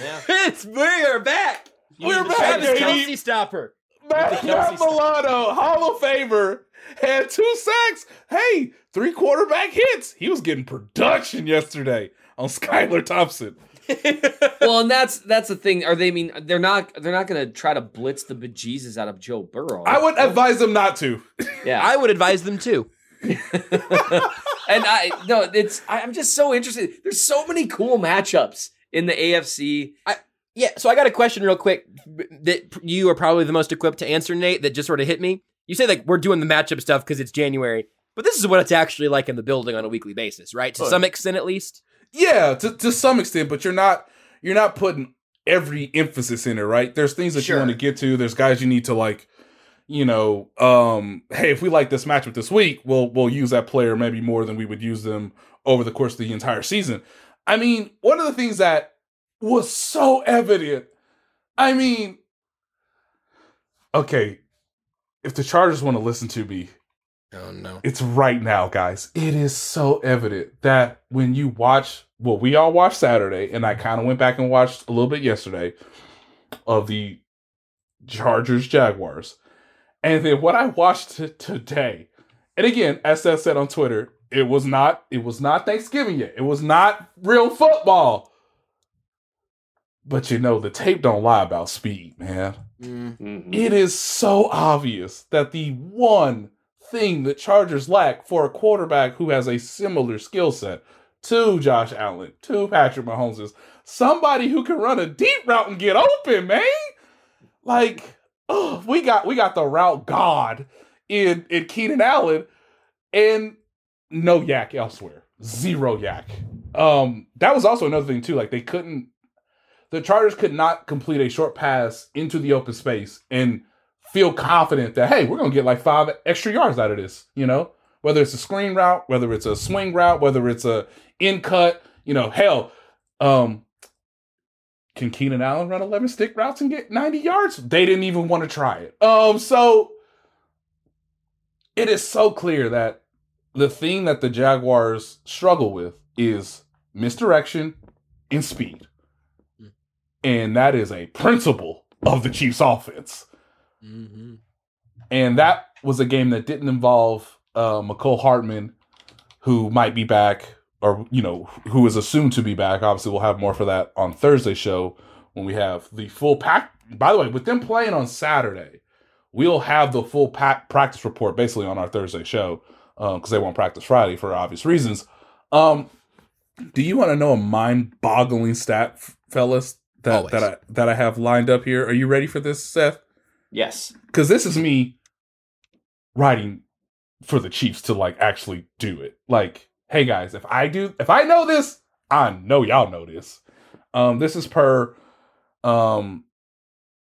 Yeah. it's we are back. You We're need the back, Travis baby. Kelce stopper. Matt, Matt Kelce stop- Milano, Hall of Famer, had two sacks. Hey, three quarterback hits. He was getting production yesterday on Skylar Thompson. well, and that's that's the thing. Are they I mean they're not they're not going to try to blitz the bejesus out of Joe Burrow? I would advise them not to. Yeah, I would advise them too. and I no, it's I, I'm just so interested. There's so many cool matchups in the AFC. I yeah. So I got a question real quick that you are probably the most equipped to answer, Nate. That just sort of hit me. You say like we're doing the matchup stuff because it's January, but this is what it's actually like in the building on a weekly basis, right? To Oh. some extent, at least. Yeah, to, to some extent, but you're not you're not putting every emphasis in it, right? There's things that Sure. you want to get to. There's guys you need to like, you know, um, hey, if we like this matchup this week, we'll we'll use that player maybe more than we would use them over the course of the entire season. I mean, one of the things that was so evident. I mean, okay, if the Chargers want to listen to me, Oh no. it's right now, guys. It is so evident that when you watch, well, we all watched Saturday, and I kind of went back and watched a little bit yesterday of the Chargers Jaguars. And then what I watched t- today, and again, as Seth said on Twitter, it was not it was not Thanksgiving yet. It was not real football. But you know, the tape don't lie about speed, man. Mm-hmm. It is so obvious that the one thing that Chargers lack for a quarterback who has a similar skill set to Josh Allen, to Patrick Mahomes is somebody who can run a deep route and get open, man. Like, oh, we got we got the route god in in Keenan Allen, and no yak elsewhere. Zero yak. Um, that was also another thing too. Like they couldn't the Chargers could not complete a short pass into the open space and feel confident that hey, we're gonna get like five extra yards out of this. You know, whether it's a screen route, whether it's a swing route, whether it's a in cut. You know, hell, um, can Keenan Allen run eleven stick routes and get ninety yards? They didn't even want to try it. Um, so it is so clear that the thing that the Jaguars struggle with is misdirection and speed. And that is a principle of the Chiefs offense. And that was a game that didn't involve uh, Mecole Hardman, who might be back, or, you know, who is assumed to be back. Obviously, we'll have more for that on Thursday show when we have the full pack. By the way, with them playing on Saturday, we'll have the full pack practice report basically on our Thursday show because they won't practice Friday for obvious reasons. Um, do you want to know a mind-boggling stat, fellas? That Always. that I that I have lined up here. Are you ready for this, Seth? Yes. Because this is me writing for the Chiefs to like actually do it. Like, hey guys, if I do, if I know this, I know y'all know this. Um, this is per um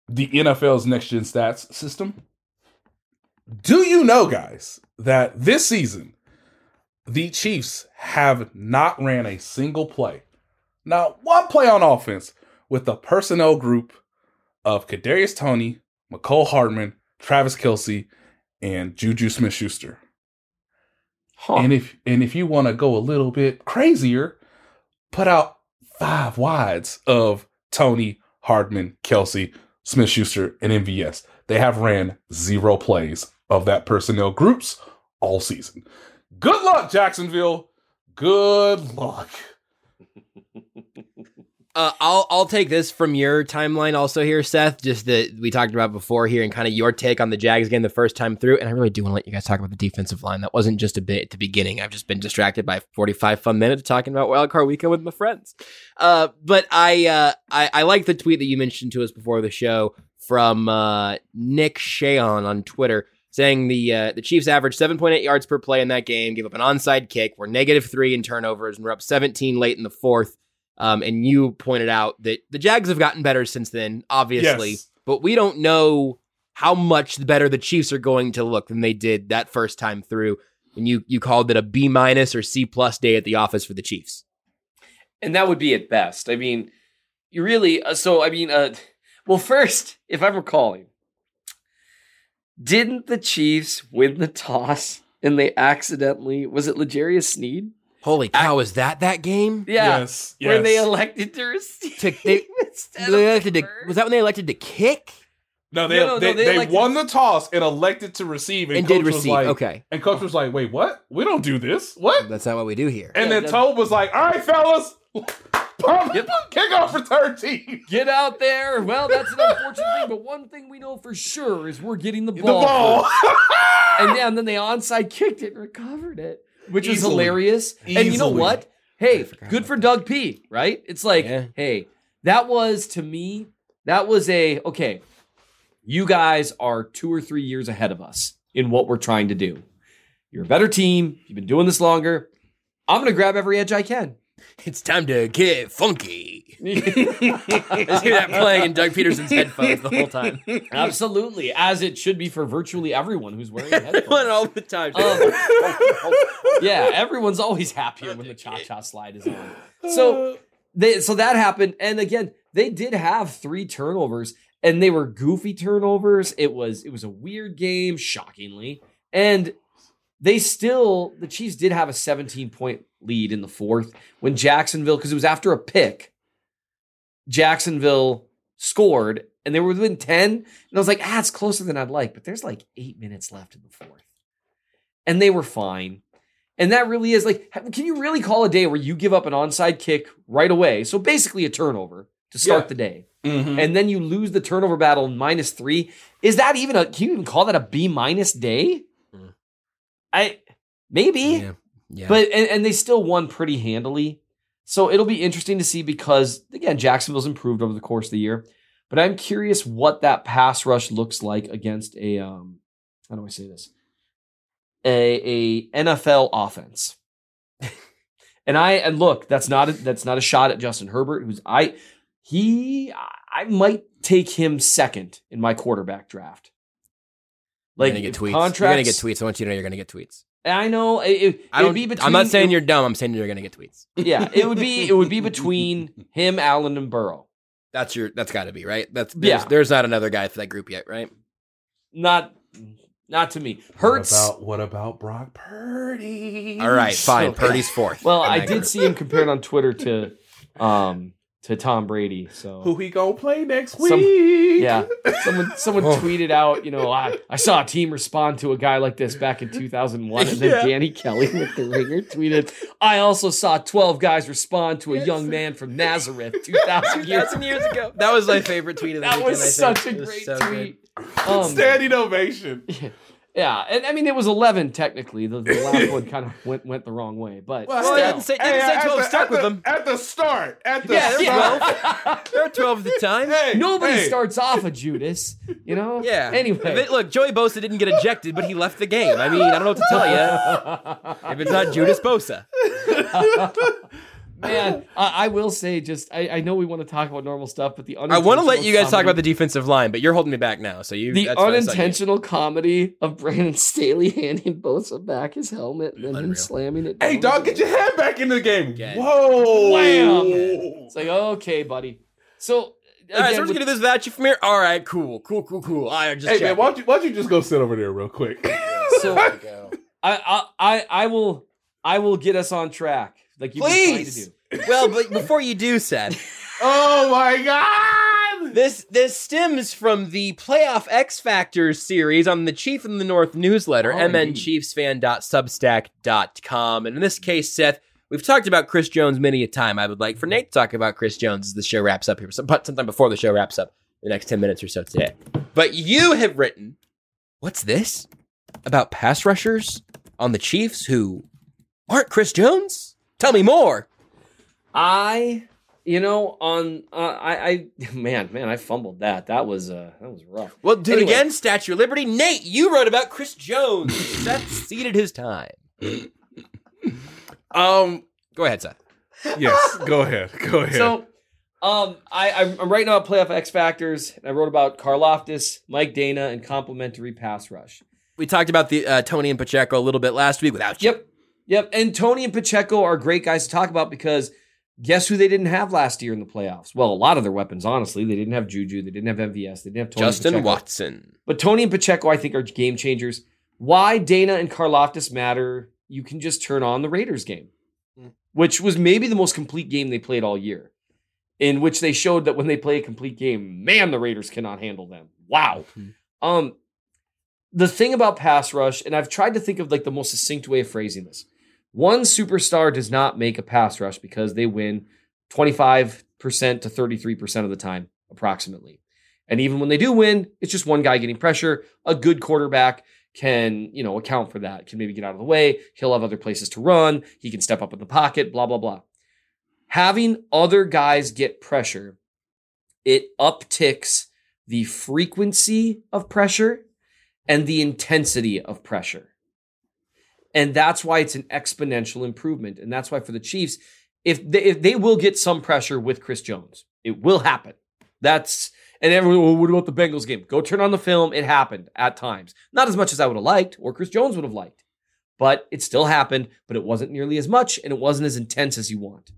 the NFL's next gen stats system. Do you know, guys, that this season the Chiefs have not ran a single play, not one play on offense, with the personnel group of Kadarius Toney, Mecole Hardman, Travis Kelce, and Juju Smith Schuster. And if and if you want to go a little bit crazier, put out five wides of Toney, Hardman, Kelce, Smith Schuster, and MVS. They have ran zero plays of that personnel groups all season. Good luck, Jacksonville. Good luck. Uh, I'll I'll take this from your timeline also here, Seth. Just that we talked about before here, and kind of your take on the Jags game the first time through. And I really do want to let you guys talk about the defensive line. That wasn't just a bit at the beginning. I've just been distracted by forty five fun minutes talking about Wildcard Weekend with my friends. Uh, but I, uh, I I like the tweet that you mentioned to us before the show from uh, Nick Shayon on Twitter. Saying the uh, the Chiefs averaged 7.8 yards per play in that game, gave up an onside kick, were negative three in turnovers, and were up 17 late in the fourth. Um, and you pointed out that the Jags have gotten better since then, obviously, Yes. but we don't know how much better the Chiefs are going to look than they did that first time through. And you you called it a B minus or C plus day at the office for the Chiefs. and that would be at best. I mean, you really. Uh, so I mean, uh, well, first, if I'm recalling, didn't the Chiefs win the toss and they accidentally was it L'Jarius Sneed Holy cow! Was that that game? Yeah, Yes, where they elected to receive To, they, instead they of elected to, was that when they elected to kick? No, they No, no, no, they, they they, elected- won the toss and elected to receive, and, And coach did was receive, like, okay. And coach was like, "Wait, what? We don't do this. What?" That's not what we do here. And Yeah, then that- Tobe was like, "All right, fellas, pump, kick off return team." Get out there. Well, that's an unfortunate thing, but one thing we know for sure is we're getting the ball. The ball. ball. and, yeah, and then they onside kicked it and recovered it, which was Easily. hilarious. And you know Easily. what? Hey, good for Doug P, right? It's like, Yeah. hey, that was to me, that was a okay. You guys are two or three years ahead of us in what we're trying to do. You're a better team. You've been doing this longer. I'm gonna grab every edge I can. It's time to get funky. Just hear that playing in Doug Pederson's headphones the whole time. Absolutely, as it should be for virtually everyone who's wearing a headphones. all the time. Um, yeah, everyone's always happier when the cha cha slide is on. So they so that happened, and again, they did have three turnovers, and they were goofy turnovers. It was it was a weird game, shockingly, and they still the Chiefs did have a 17 point lead in the fourth when Jacksonville because it was after a pick. Jacksonville scored and they were within 10 and I was like, "Ah, it's closer than I'd like, but there's like 8 minutes left in the fourth." And they were fine. And that really is like can you really call a day where you give up an onside kick right away? So basically a turnover to start Yeah. the day. Mhm. And then you lose the turnover battle minus 3. Is that even a can you even call that a B minus day? I maybe. Yeah. Yeah. But and, and they still won pretty handily. So it'll be interesting to see because again, Jacksonville's improved over the course of the year. But I'm curious what that pass rush looks like against a um how do I say this? A a NFL offense. and I and look, that's not a, that's not a shot at Justin Herbert, who's I he I might take him second in my quarterback draft. You're Like gonna get if tweets. You're gonna get tweets. I want you to know you're gonna get tweets. I know. It, it, I don't, be between, I'm not saying it- you're dumb. I'm saying you're gonna get tweets. Yeah, it would be it would be between him, Allen, and Burrow. That's your. That's got to be right. That's there's, Yeah. There's not another guy for that group yet, right? Not not to me. Hurts. What about, what about Brock Purdy? All right, fine. So- Purdy's fourth. well, I did group. see him compared on Twitter to um to Tom Brady. So Who he gonna play next week? Some- yeah, someone someone tweeted out, you know, I, I saw a team respond to a guy like this back in 2001, and then Yeah. Danny Kelly with the ringer tweeted, I also saw 12 guys respond to a young man from Nazareth 2,000 years Thousand years ago. That was my favorite tweet of the That weekend. That was such a great so good. tweet. Um, Standing ovation. Yeah, and I mean it was eleven technically. The, the last one kind of went went the wrong way, but Well, still. didn't say, they didn't say at 12 the- stuck at with the- them. At the start. At the Yeah, they're start. 12. There were 12 at the time. Hey, nobody hey. starts off a Judas, you know. Yeah. Anyway, If it- look, Joey Bosa didn't get ejected, but he left the game. I mean, I don't know what to tell you. if it's not Judas Bosa. Man, I, I will say just I, I know we want to talk about normal stuff, but the I want to let you guys talk about the defensive line, but you're holding me back now. So you the that's fine, you. unintentional comedy of Brandon Staley handing Bosa back his helmet and then him slamming it. Hey, down. dog, get your head back into the game. Again. Whoa. Wham! It's like okay, buddy. So All right, so we're just gonna do this without you from here. All right, cool, cool, cool, cool. I just Hey, man, why don't, you, why don't you just go sit over there real quick? so I, I I I will I will get us on track like to Please. do. well, but before you do, Seth, oh, my God. this this stems from the Playoff X Factors series on the Chief in the North newsletter, Oh, mnchiefsfan.substack.com. And in this case, Seth, we've talked about Chris Jones many a time. I would like for Nate to talk about Chris Jones as the show wraps up here, but sometime before the show wraps up, the next 10 minutes or so today. But you have written, what's this? About pass rushers on the Chiefs who aren't Chris Jones? Tell me more. I you know on uh, I I man man I fumbled that that was uh that was rough. Well, do Anyway. it again, Statue of Liberty. Nate, you wrote about Chris Jones. Seth ceded his time. Um, Go ahead, Seth. yes, go ahead. Go ahead. So um I I'm I'm writing about playoff X factors and I wrote about Karlaftis, Mike Danna, and complementary pass rush. We talked about the uh, Toney and Pacheco a little bit last week without you. Yep. Yep. And Toney and Pacheco are great guys to talk about because guess who they didn't have last year in the playoffs? Well, a lot of their weapons, honestly. They didn't have Juju. They didn't have MVS. They didn't have Toney Justin Pacheco. Watson. But Toney and Pacheco, I think, are game changers. Why Danna and Karlaftis matter, you can just turn on the Raiders game. which was maybe the most complete game they played all year, in which they showed that when they play a complete game, man, the Raiders cannot handle them. Wow. Um, the thing about pass rush, and I've tried to think of like the most succinct way of phrasing this. One superstar does not make a pass rush because they win 25% to 33% of the time, approximately. And even when they do win, it's just one guy getting pressure. A good quarterback can, you know, account for that, can maybe get out of the way. He'll have other places to run. He can step up in the pocket, blah, blah, blah. Having other guys get pressure, it upticks the frequency of pressure and the intensity of pressure. And that's why it's an exponential improvement. And that's why for the Chiefs, if they, if they will get some pressure with Chris Jones, it will happen. That's and everyone, well, what about the Bengals game? Go turn on the film. It happened at times. Not as much as I would have liked or Chris Jones would have liked, but it still happened, but it wasn't nearly as much and it wasn't as intense as you want.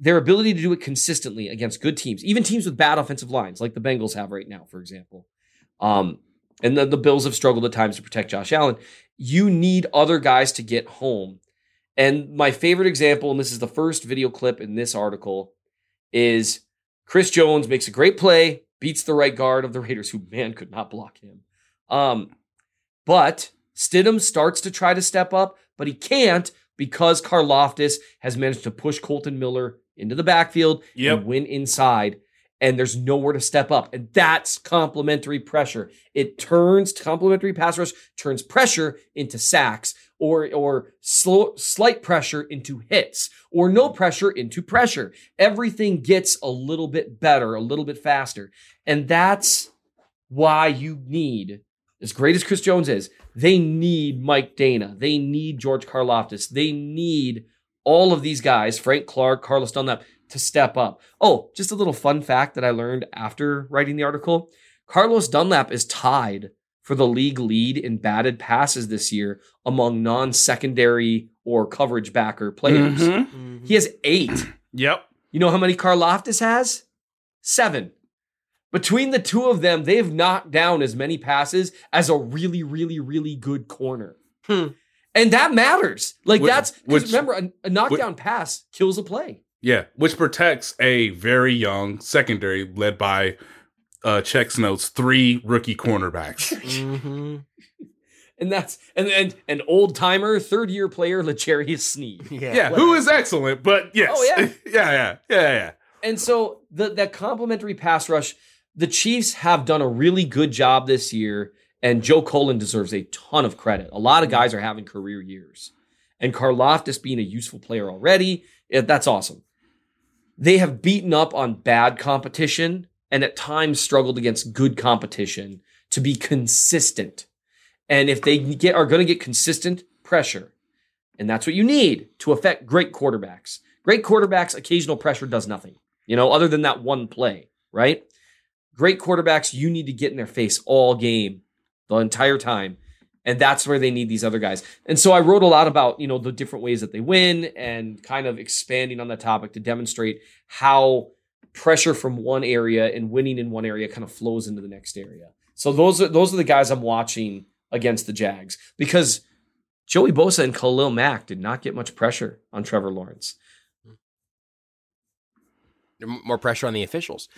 Their ability to do it consistently against good teams, even teams with bad offensive lines, like the Bengals have right now, for example. Um, and the, the Bills have struggled at times to protect Josh Allen. You need other guys to get home. And my favorite example, and this is the first video clip in this article, is Chris Jones makes a great play, beats the right guard of the Raiders, who man could not block him. Um, but Stidham starts to try to step up, but he can't because Karlaftis has managed to push Kolton Miller into the backfield Yep. and win inside. And there's nowhere to step up. And that's complementary pressure. It turns complementary pass rush turns pressure into sacks or or slight pressure into hits or no pressure into pressure. Everything gets a little bit better, a little bit faster. And that's why you need, as great as Chris Jones is, they need Mike Danna. They need George Karlaftis. They need all of these guys, Frank Clark, Carlos Dunlap, to step up. Oh, just a little fun fact that I learned after writing the article. Carlos Dunlap is tied for the league lead in batted passes this year among non-secondary or coverage backer players. Mhm. He has eight. Yep. You know how many Karlaftis has? Seven. Between the two of them, they've knocked down as many passes as a really, really, really good corner. Hmm. And that matters. Like Which- that's 'cause which- remember a, a knockdown pass kills a play. Yeah, which protects a very young secondary led by uh checks notes three rookie cornerbacks. And that's and and an old timer, third year player, L'Jarius Sneed. yeah, who is excellent, but yes. Oh, yeah. yeah, yeah, yeah, yeah. And so the that complementary pass rush, the Chiefs have done a really good job this year, and Joe Cullen deserves a ton of credit. A lot of guys are having career years, and Karlaftis being a useful player already, yeah, that's awesome. They have beaten up on bad competition and at times struggled against good competition to be consistent. And if they get are going to get consistent pressure, and that's what you need to affect great quarterbacks. Great quarterbacks, occasional pressure does nothing, you know, other than that one play, right? Great quarterbacks, you need to get in their face all game, the entire time. And that's where they need these other guys. And so I wrote a lot about, you know, the different ways that they win and kind of expanding on that topic to demonstrate how pressure from one area and winning in one area kind of flows into the next area. So those are those are the guys I'm watching against the Jags because Joey Bosa and Khalil Mack did not get much pressure on Trevor Lawrence. More pressure on the officials.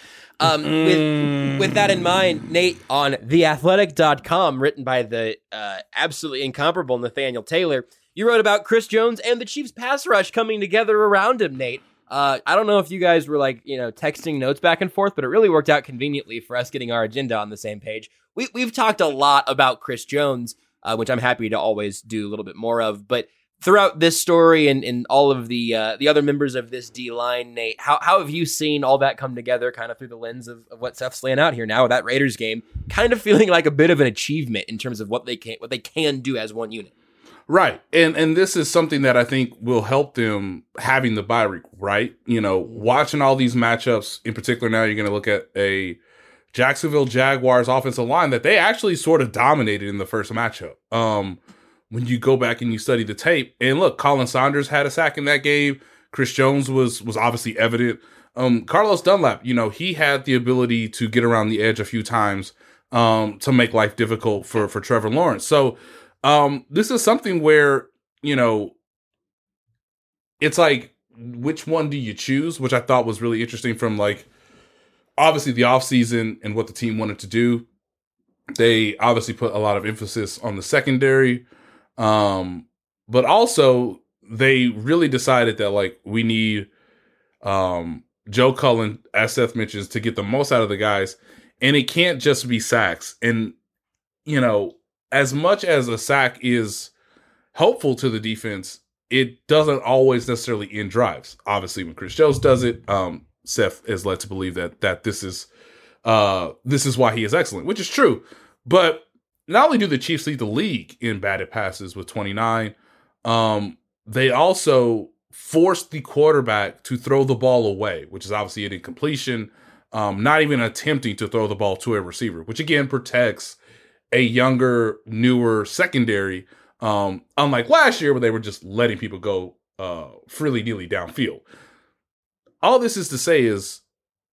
Um, with, with that in mind, Nate, on theathletic.com, written by the uh, absolutely incomparable Nathaniel Taylor, you wrote about Chris Jones and the Chiefs pass rush coming together around him, Nate. Uh, I don't know if you guys were like, you know, texting notes back and forth, but it really worked out conveniently for us getting our agenda on the same page. We, we've talked a lot about Chris Jones, uh, which I'm happy to always do a little bit more of, but throughout this story and, and all of the uh, the other members of this D line, Nate, how, how have you seen all that come together kind of through the lens of, of what Seth's laying out here now with that Raiders game, kind of feeling like a bit of an achievement in terms of what they can what they can do as one unit. Right. And and this is something that I think will help them having the bye week, right? You know, watching all these matchups, in particular now you're gonna look at a Jacksonville Jaguars offensive line that they actually sort of dominated in the first matchup. Um when you go back and you study the tape, and look, Khalen Saunders had a sack in that game. Chris Jones was was obviously evident. Um, Carlos Dunlap, you know, he had the ability to get around the edge a few times um, to make life difficult for for Trevor Lawrence. So um, this is something where you know it's like which one do you choose? Which I thought was really interesting from like obviously the offseason and what the team wanted to do. They obviously put a lot of emphasis on the secondary. Um, but also they really decided that like we need um Joe Cullen, as Seth mentions, to get the most out of the guys. And it can't just be sacks. And, you know, as much as a sack is helpful to the defense, it doesn't always necessarily end drives. Obviously, when Chris Jones does it, um, Seth is led to believe that that this is uh this is why he is excellent, which is true. But not only do the Chiefs lead the league in batted passes with 29, um, they also forced the quarterback to throw the ball away, which is obviously an incompletion, um, not even attempting to throw the ball to a receiver, which again protects a younger, newer secondary. Um, unlike last year where they were just letting people go uh, freely downfield. All this is to say is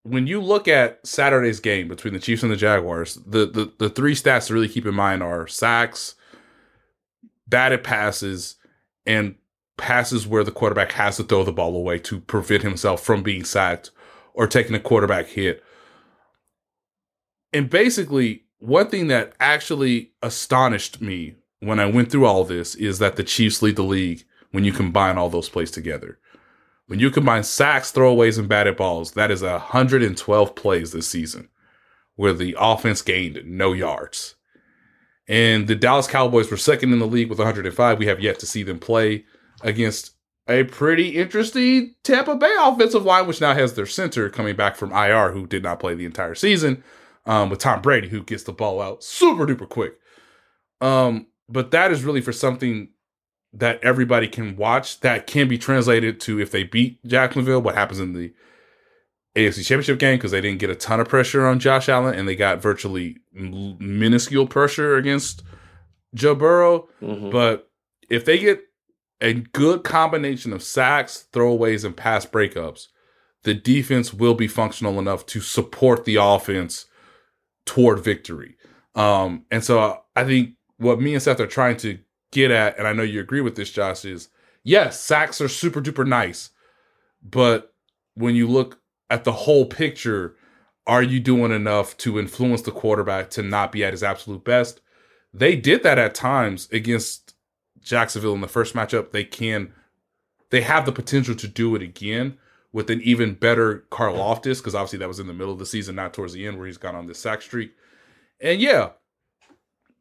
when you look at Saturday's game between the Chiefs and the Jaguars, the the, the three stats to really keep in mind are sacks, batted passes, and passes where the quarterback has to throw the ball away to prevent himself from being sacked or taking a quarterback hit. And basically, one thing that actually astonished me when I went through all this is that the Chiefs lead the league when you combine all those plays together. When you combine sacks, throwaways, and batted balls, that is 112 plays this season where the offense gained no yards. And the Dallas Cowboys were second in the league with 105. We have yet to see them play against a pretty interesting Tampa Bay offensive line, which now has their center coming back from IR, who did not play the entire season, um, with Tom Brady, who gets the ball out super duper quick. Um, but that is really for something that everybody can watch that can be translated to if they beat Jacksonville, what happens in the AFC Championship game because they didn't get a ton of pressure on Josh Allen and they got virtually minuscule pressure against Joe Burrow. Mm-hmm. But if they get a good combination of sacks, throwaways, and pass breakups, the defense will be functional enough to support the offense toward victory. Um, and so I think what me and Seth are trying to get at, and I know you agree with this, Josh, is yes, sacks are super duper nice, but when you look at the whole picture, are you doing enough to influence the quarterback to not be at his absolute best? They did that at times against Jacksonville in the first matchup. They can, they have the potential to do it again with an even better Karlaftis, because obviously that was in the middle of the season, not towards the end where he's gone on this sack streak. And yeah,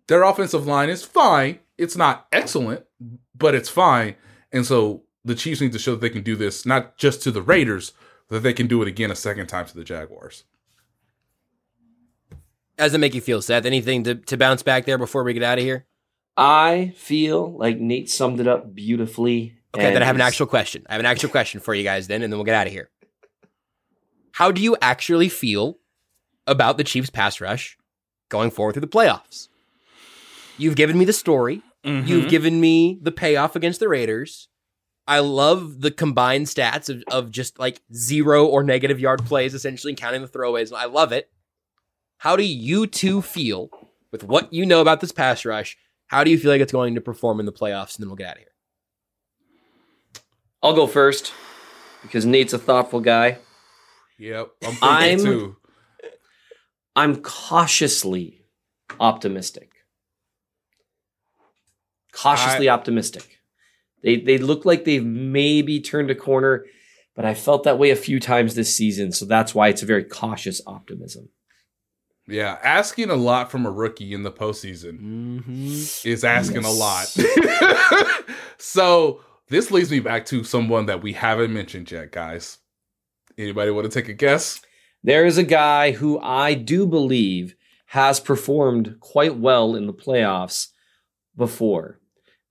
their offensive line is fine. It's not excellent, but it's fine. And so the Chiefs need to show that they can do this, not just to the Raiders, that they can do it again a second time to the Jaguars. How does it make you feel, Seth? Anything to, to bounce back there before we get out of here? I feel like Nate summed it up beautifully. Okay, then I have an actual question. I have an actual question for you guys then, and then we'll get out of here. How do you actually feel about the Chiefs pass rush going forward through the playoffs? You've given me the story. Mm-hmm. You've given me the payoff against the Raiders. I love the combined stats of, of just like zero or negative yard plays, essentially counting the throwaways. I love it. How do you two feel with what you know about this pass rush? How do you feel like it's going to perform in the playoffs? And then we'll get out of here. I'll go first because Nate's a thoughtful guy. Yep, I'm, I'm too. I'm cautiously optimistic. Cautiously I, optimistic. They they look like they've maybe turned a corner, but I felt that way a few times this season, so that's why it's a very cautious optimism. Yeah, asking a lot from a rookie in the postseason mm-hmm. is asking yes. a lot. so this leads me back to someone that we haven't mentioned yet, guys. Anybody want to take a guess? There is a guy who I do believe has performed quite well in the playoffs before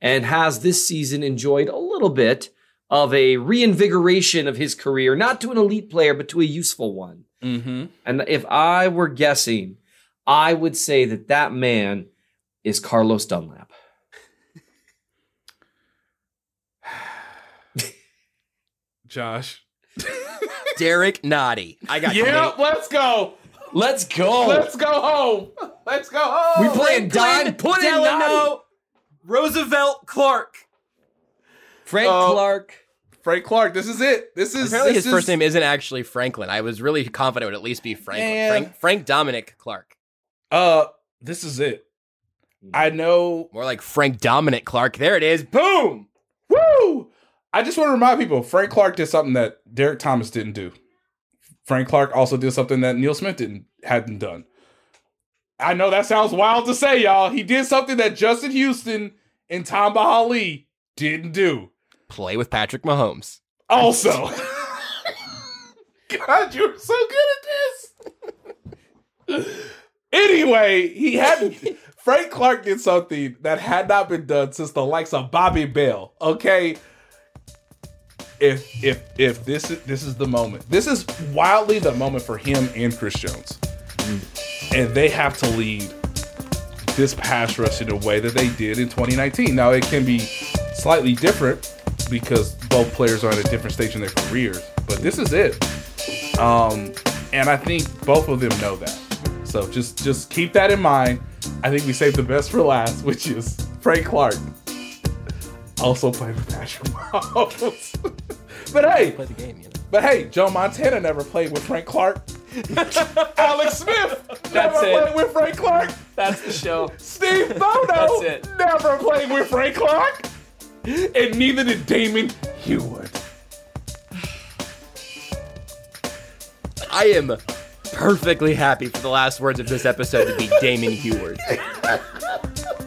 and has this season enjoyed a little bit of a reinvigoration of his career, not to an elite player, but to a useful one. Mm-hmm. And if I were guessing, I would say that that man is Carlos Dunlap. Josh. Derrick Nnadi. I got Yeah, let's go. Let's go. Let's go home. Let's go home. We playing Don Put Delano, Roosevelt Clark. Frank uh, Clark. Frank Clark. This is it. This is Apparently, this his first is- name isn't actually Franklin. I was really confident it would at least be Franklin. Man. Frank, Frank Dominic Clark. Uh, this is it. I know. More like Frank Dominic Clark. There it is. Boom. Woo! I just want to remind people Frank Clark did something that Derrick Thomas didn't do. Frank Clark also did something that Neil Smith didn't hadn't done. I know that sounds wild to say, y'all. He did something that Justin Houston and Tamba Hali didn't do. Play with Patrick Mahomes. Also, God, you're so good at this. anyway, he had Frank Clark did something that had not been done since the likes of Bobby Bell. Okay, if if if this is this is the moment, this is wildly the moment for him and Chris Jones, and they have to lead this pass rush in a way that they did in 2019. Now it can be slightly different because both players are at a different stage in their careers, but this is it. Um, and I think both of them know that. So just just keep that in mind. I think we saved the best for last, which is Frank Clark. Also played with Patrick Mahomes. but hey, Play the game, you know. but hey, Joe Montana never played with Frank Clark. Alex Smith That's never it. played with Frank Clark. That's the show. Steve Bono That's it. never played with Frank Clark. And neither did Damon Huard. I am perfectly happy for the last words of this episode to be Damon Huard.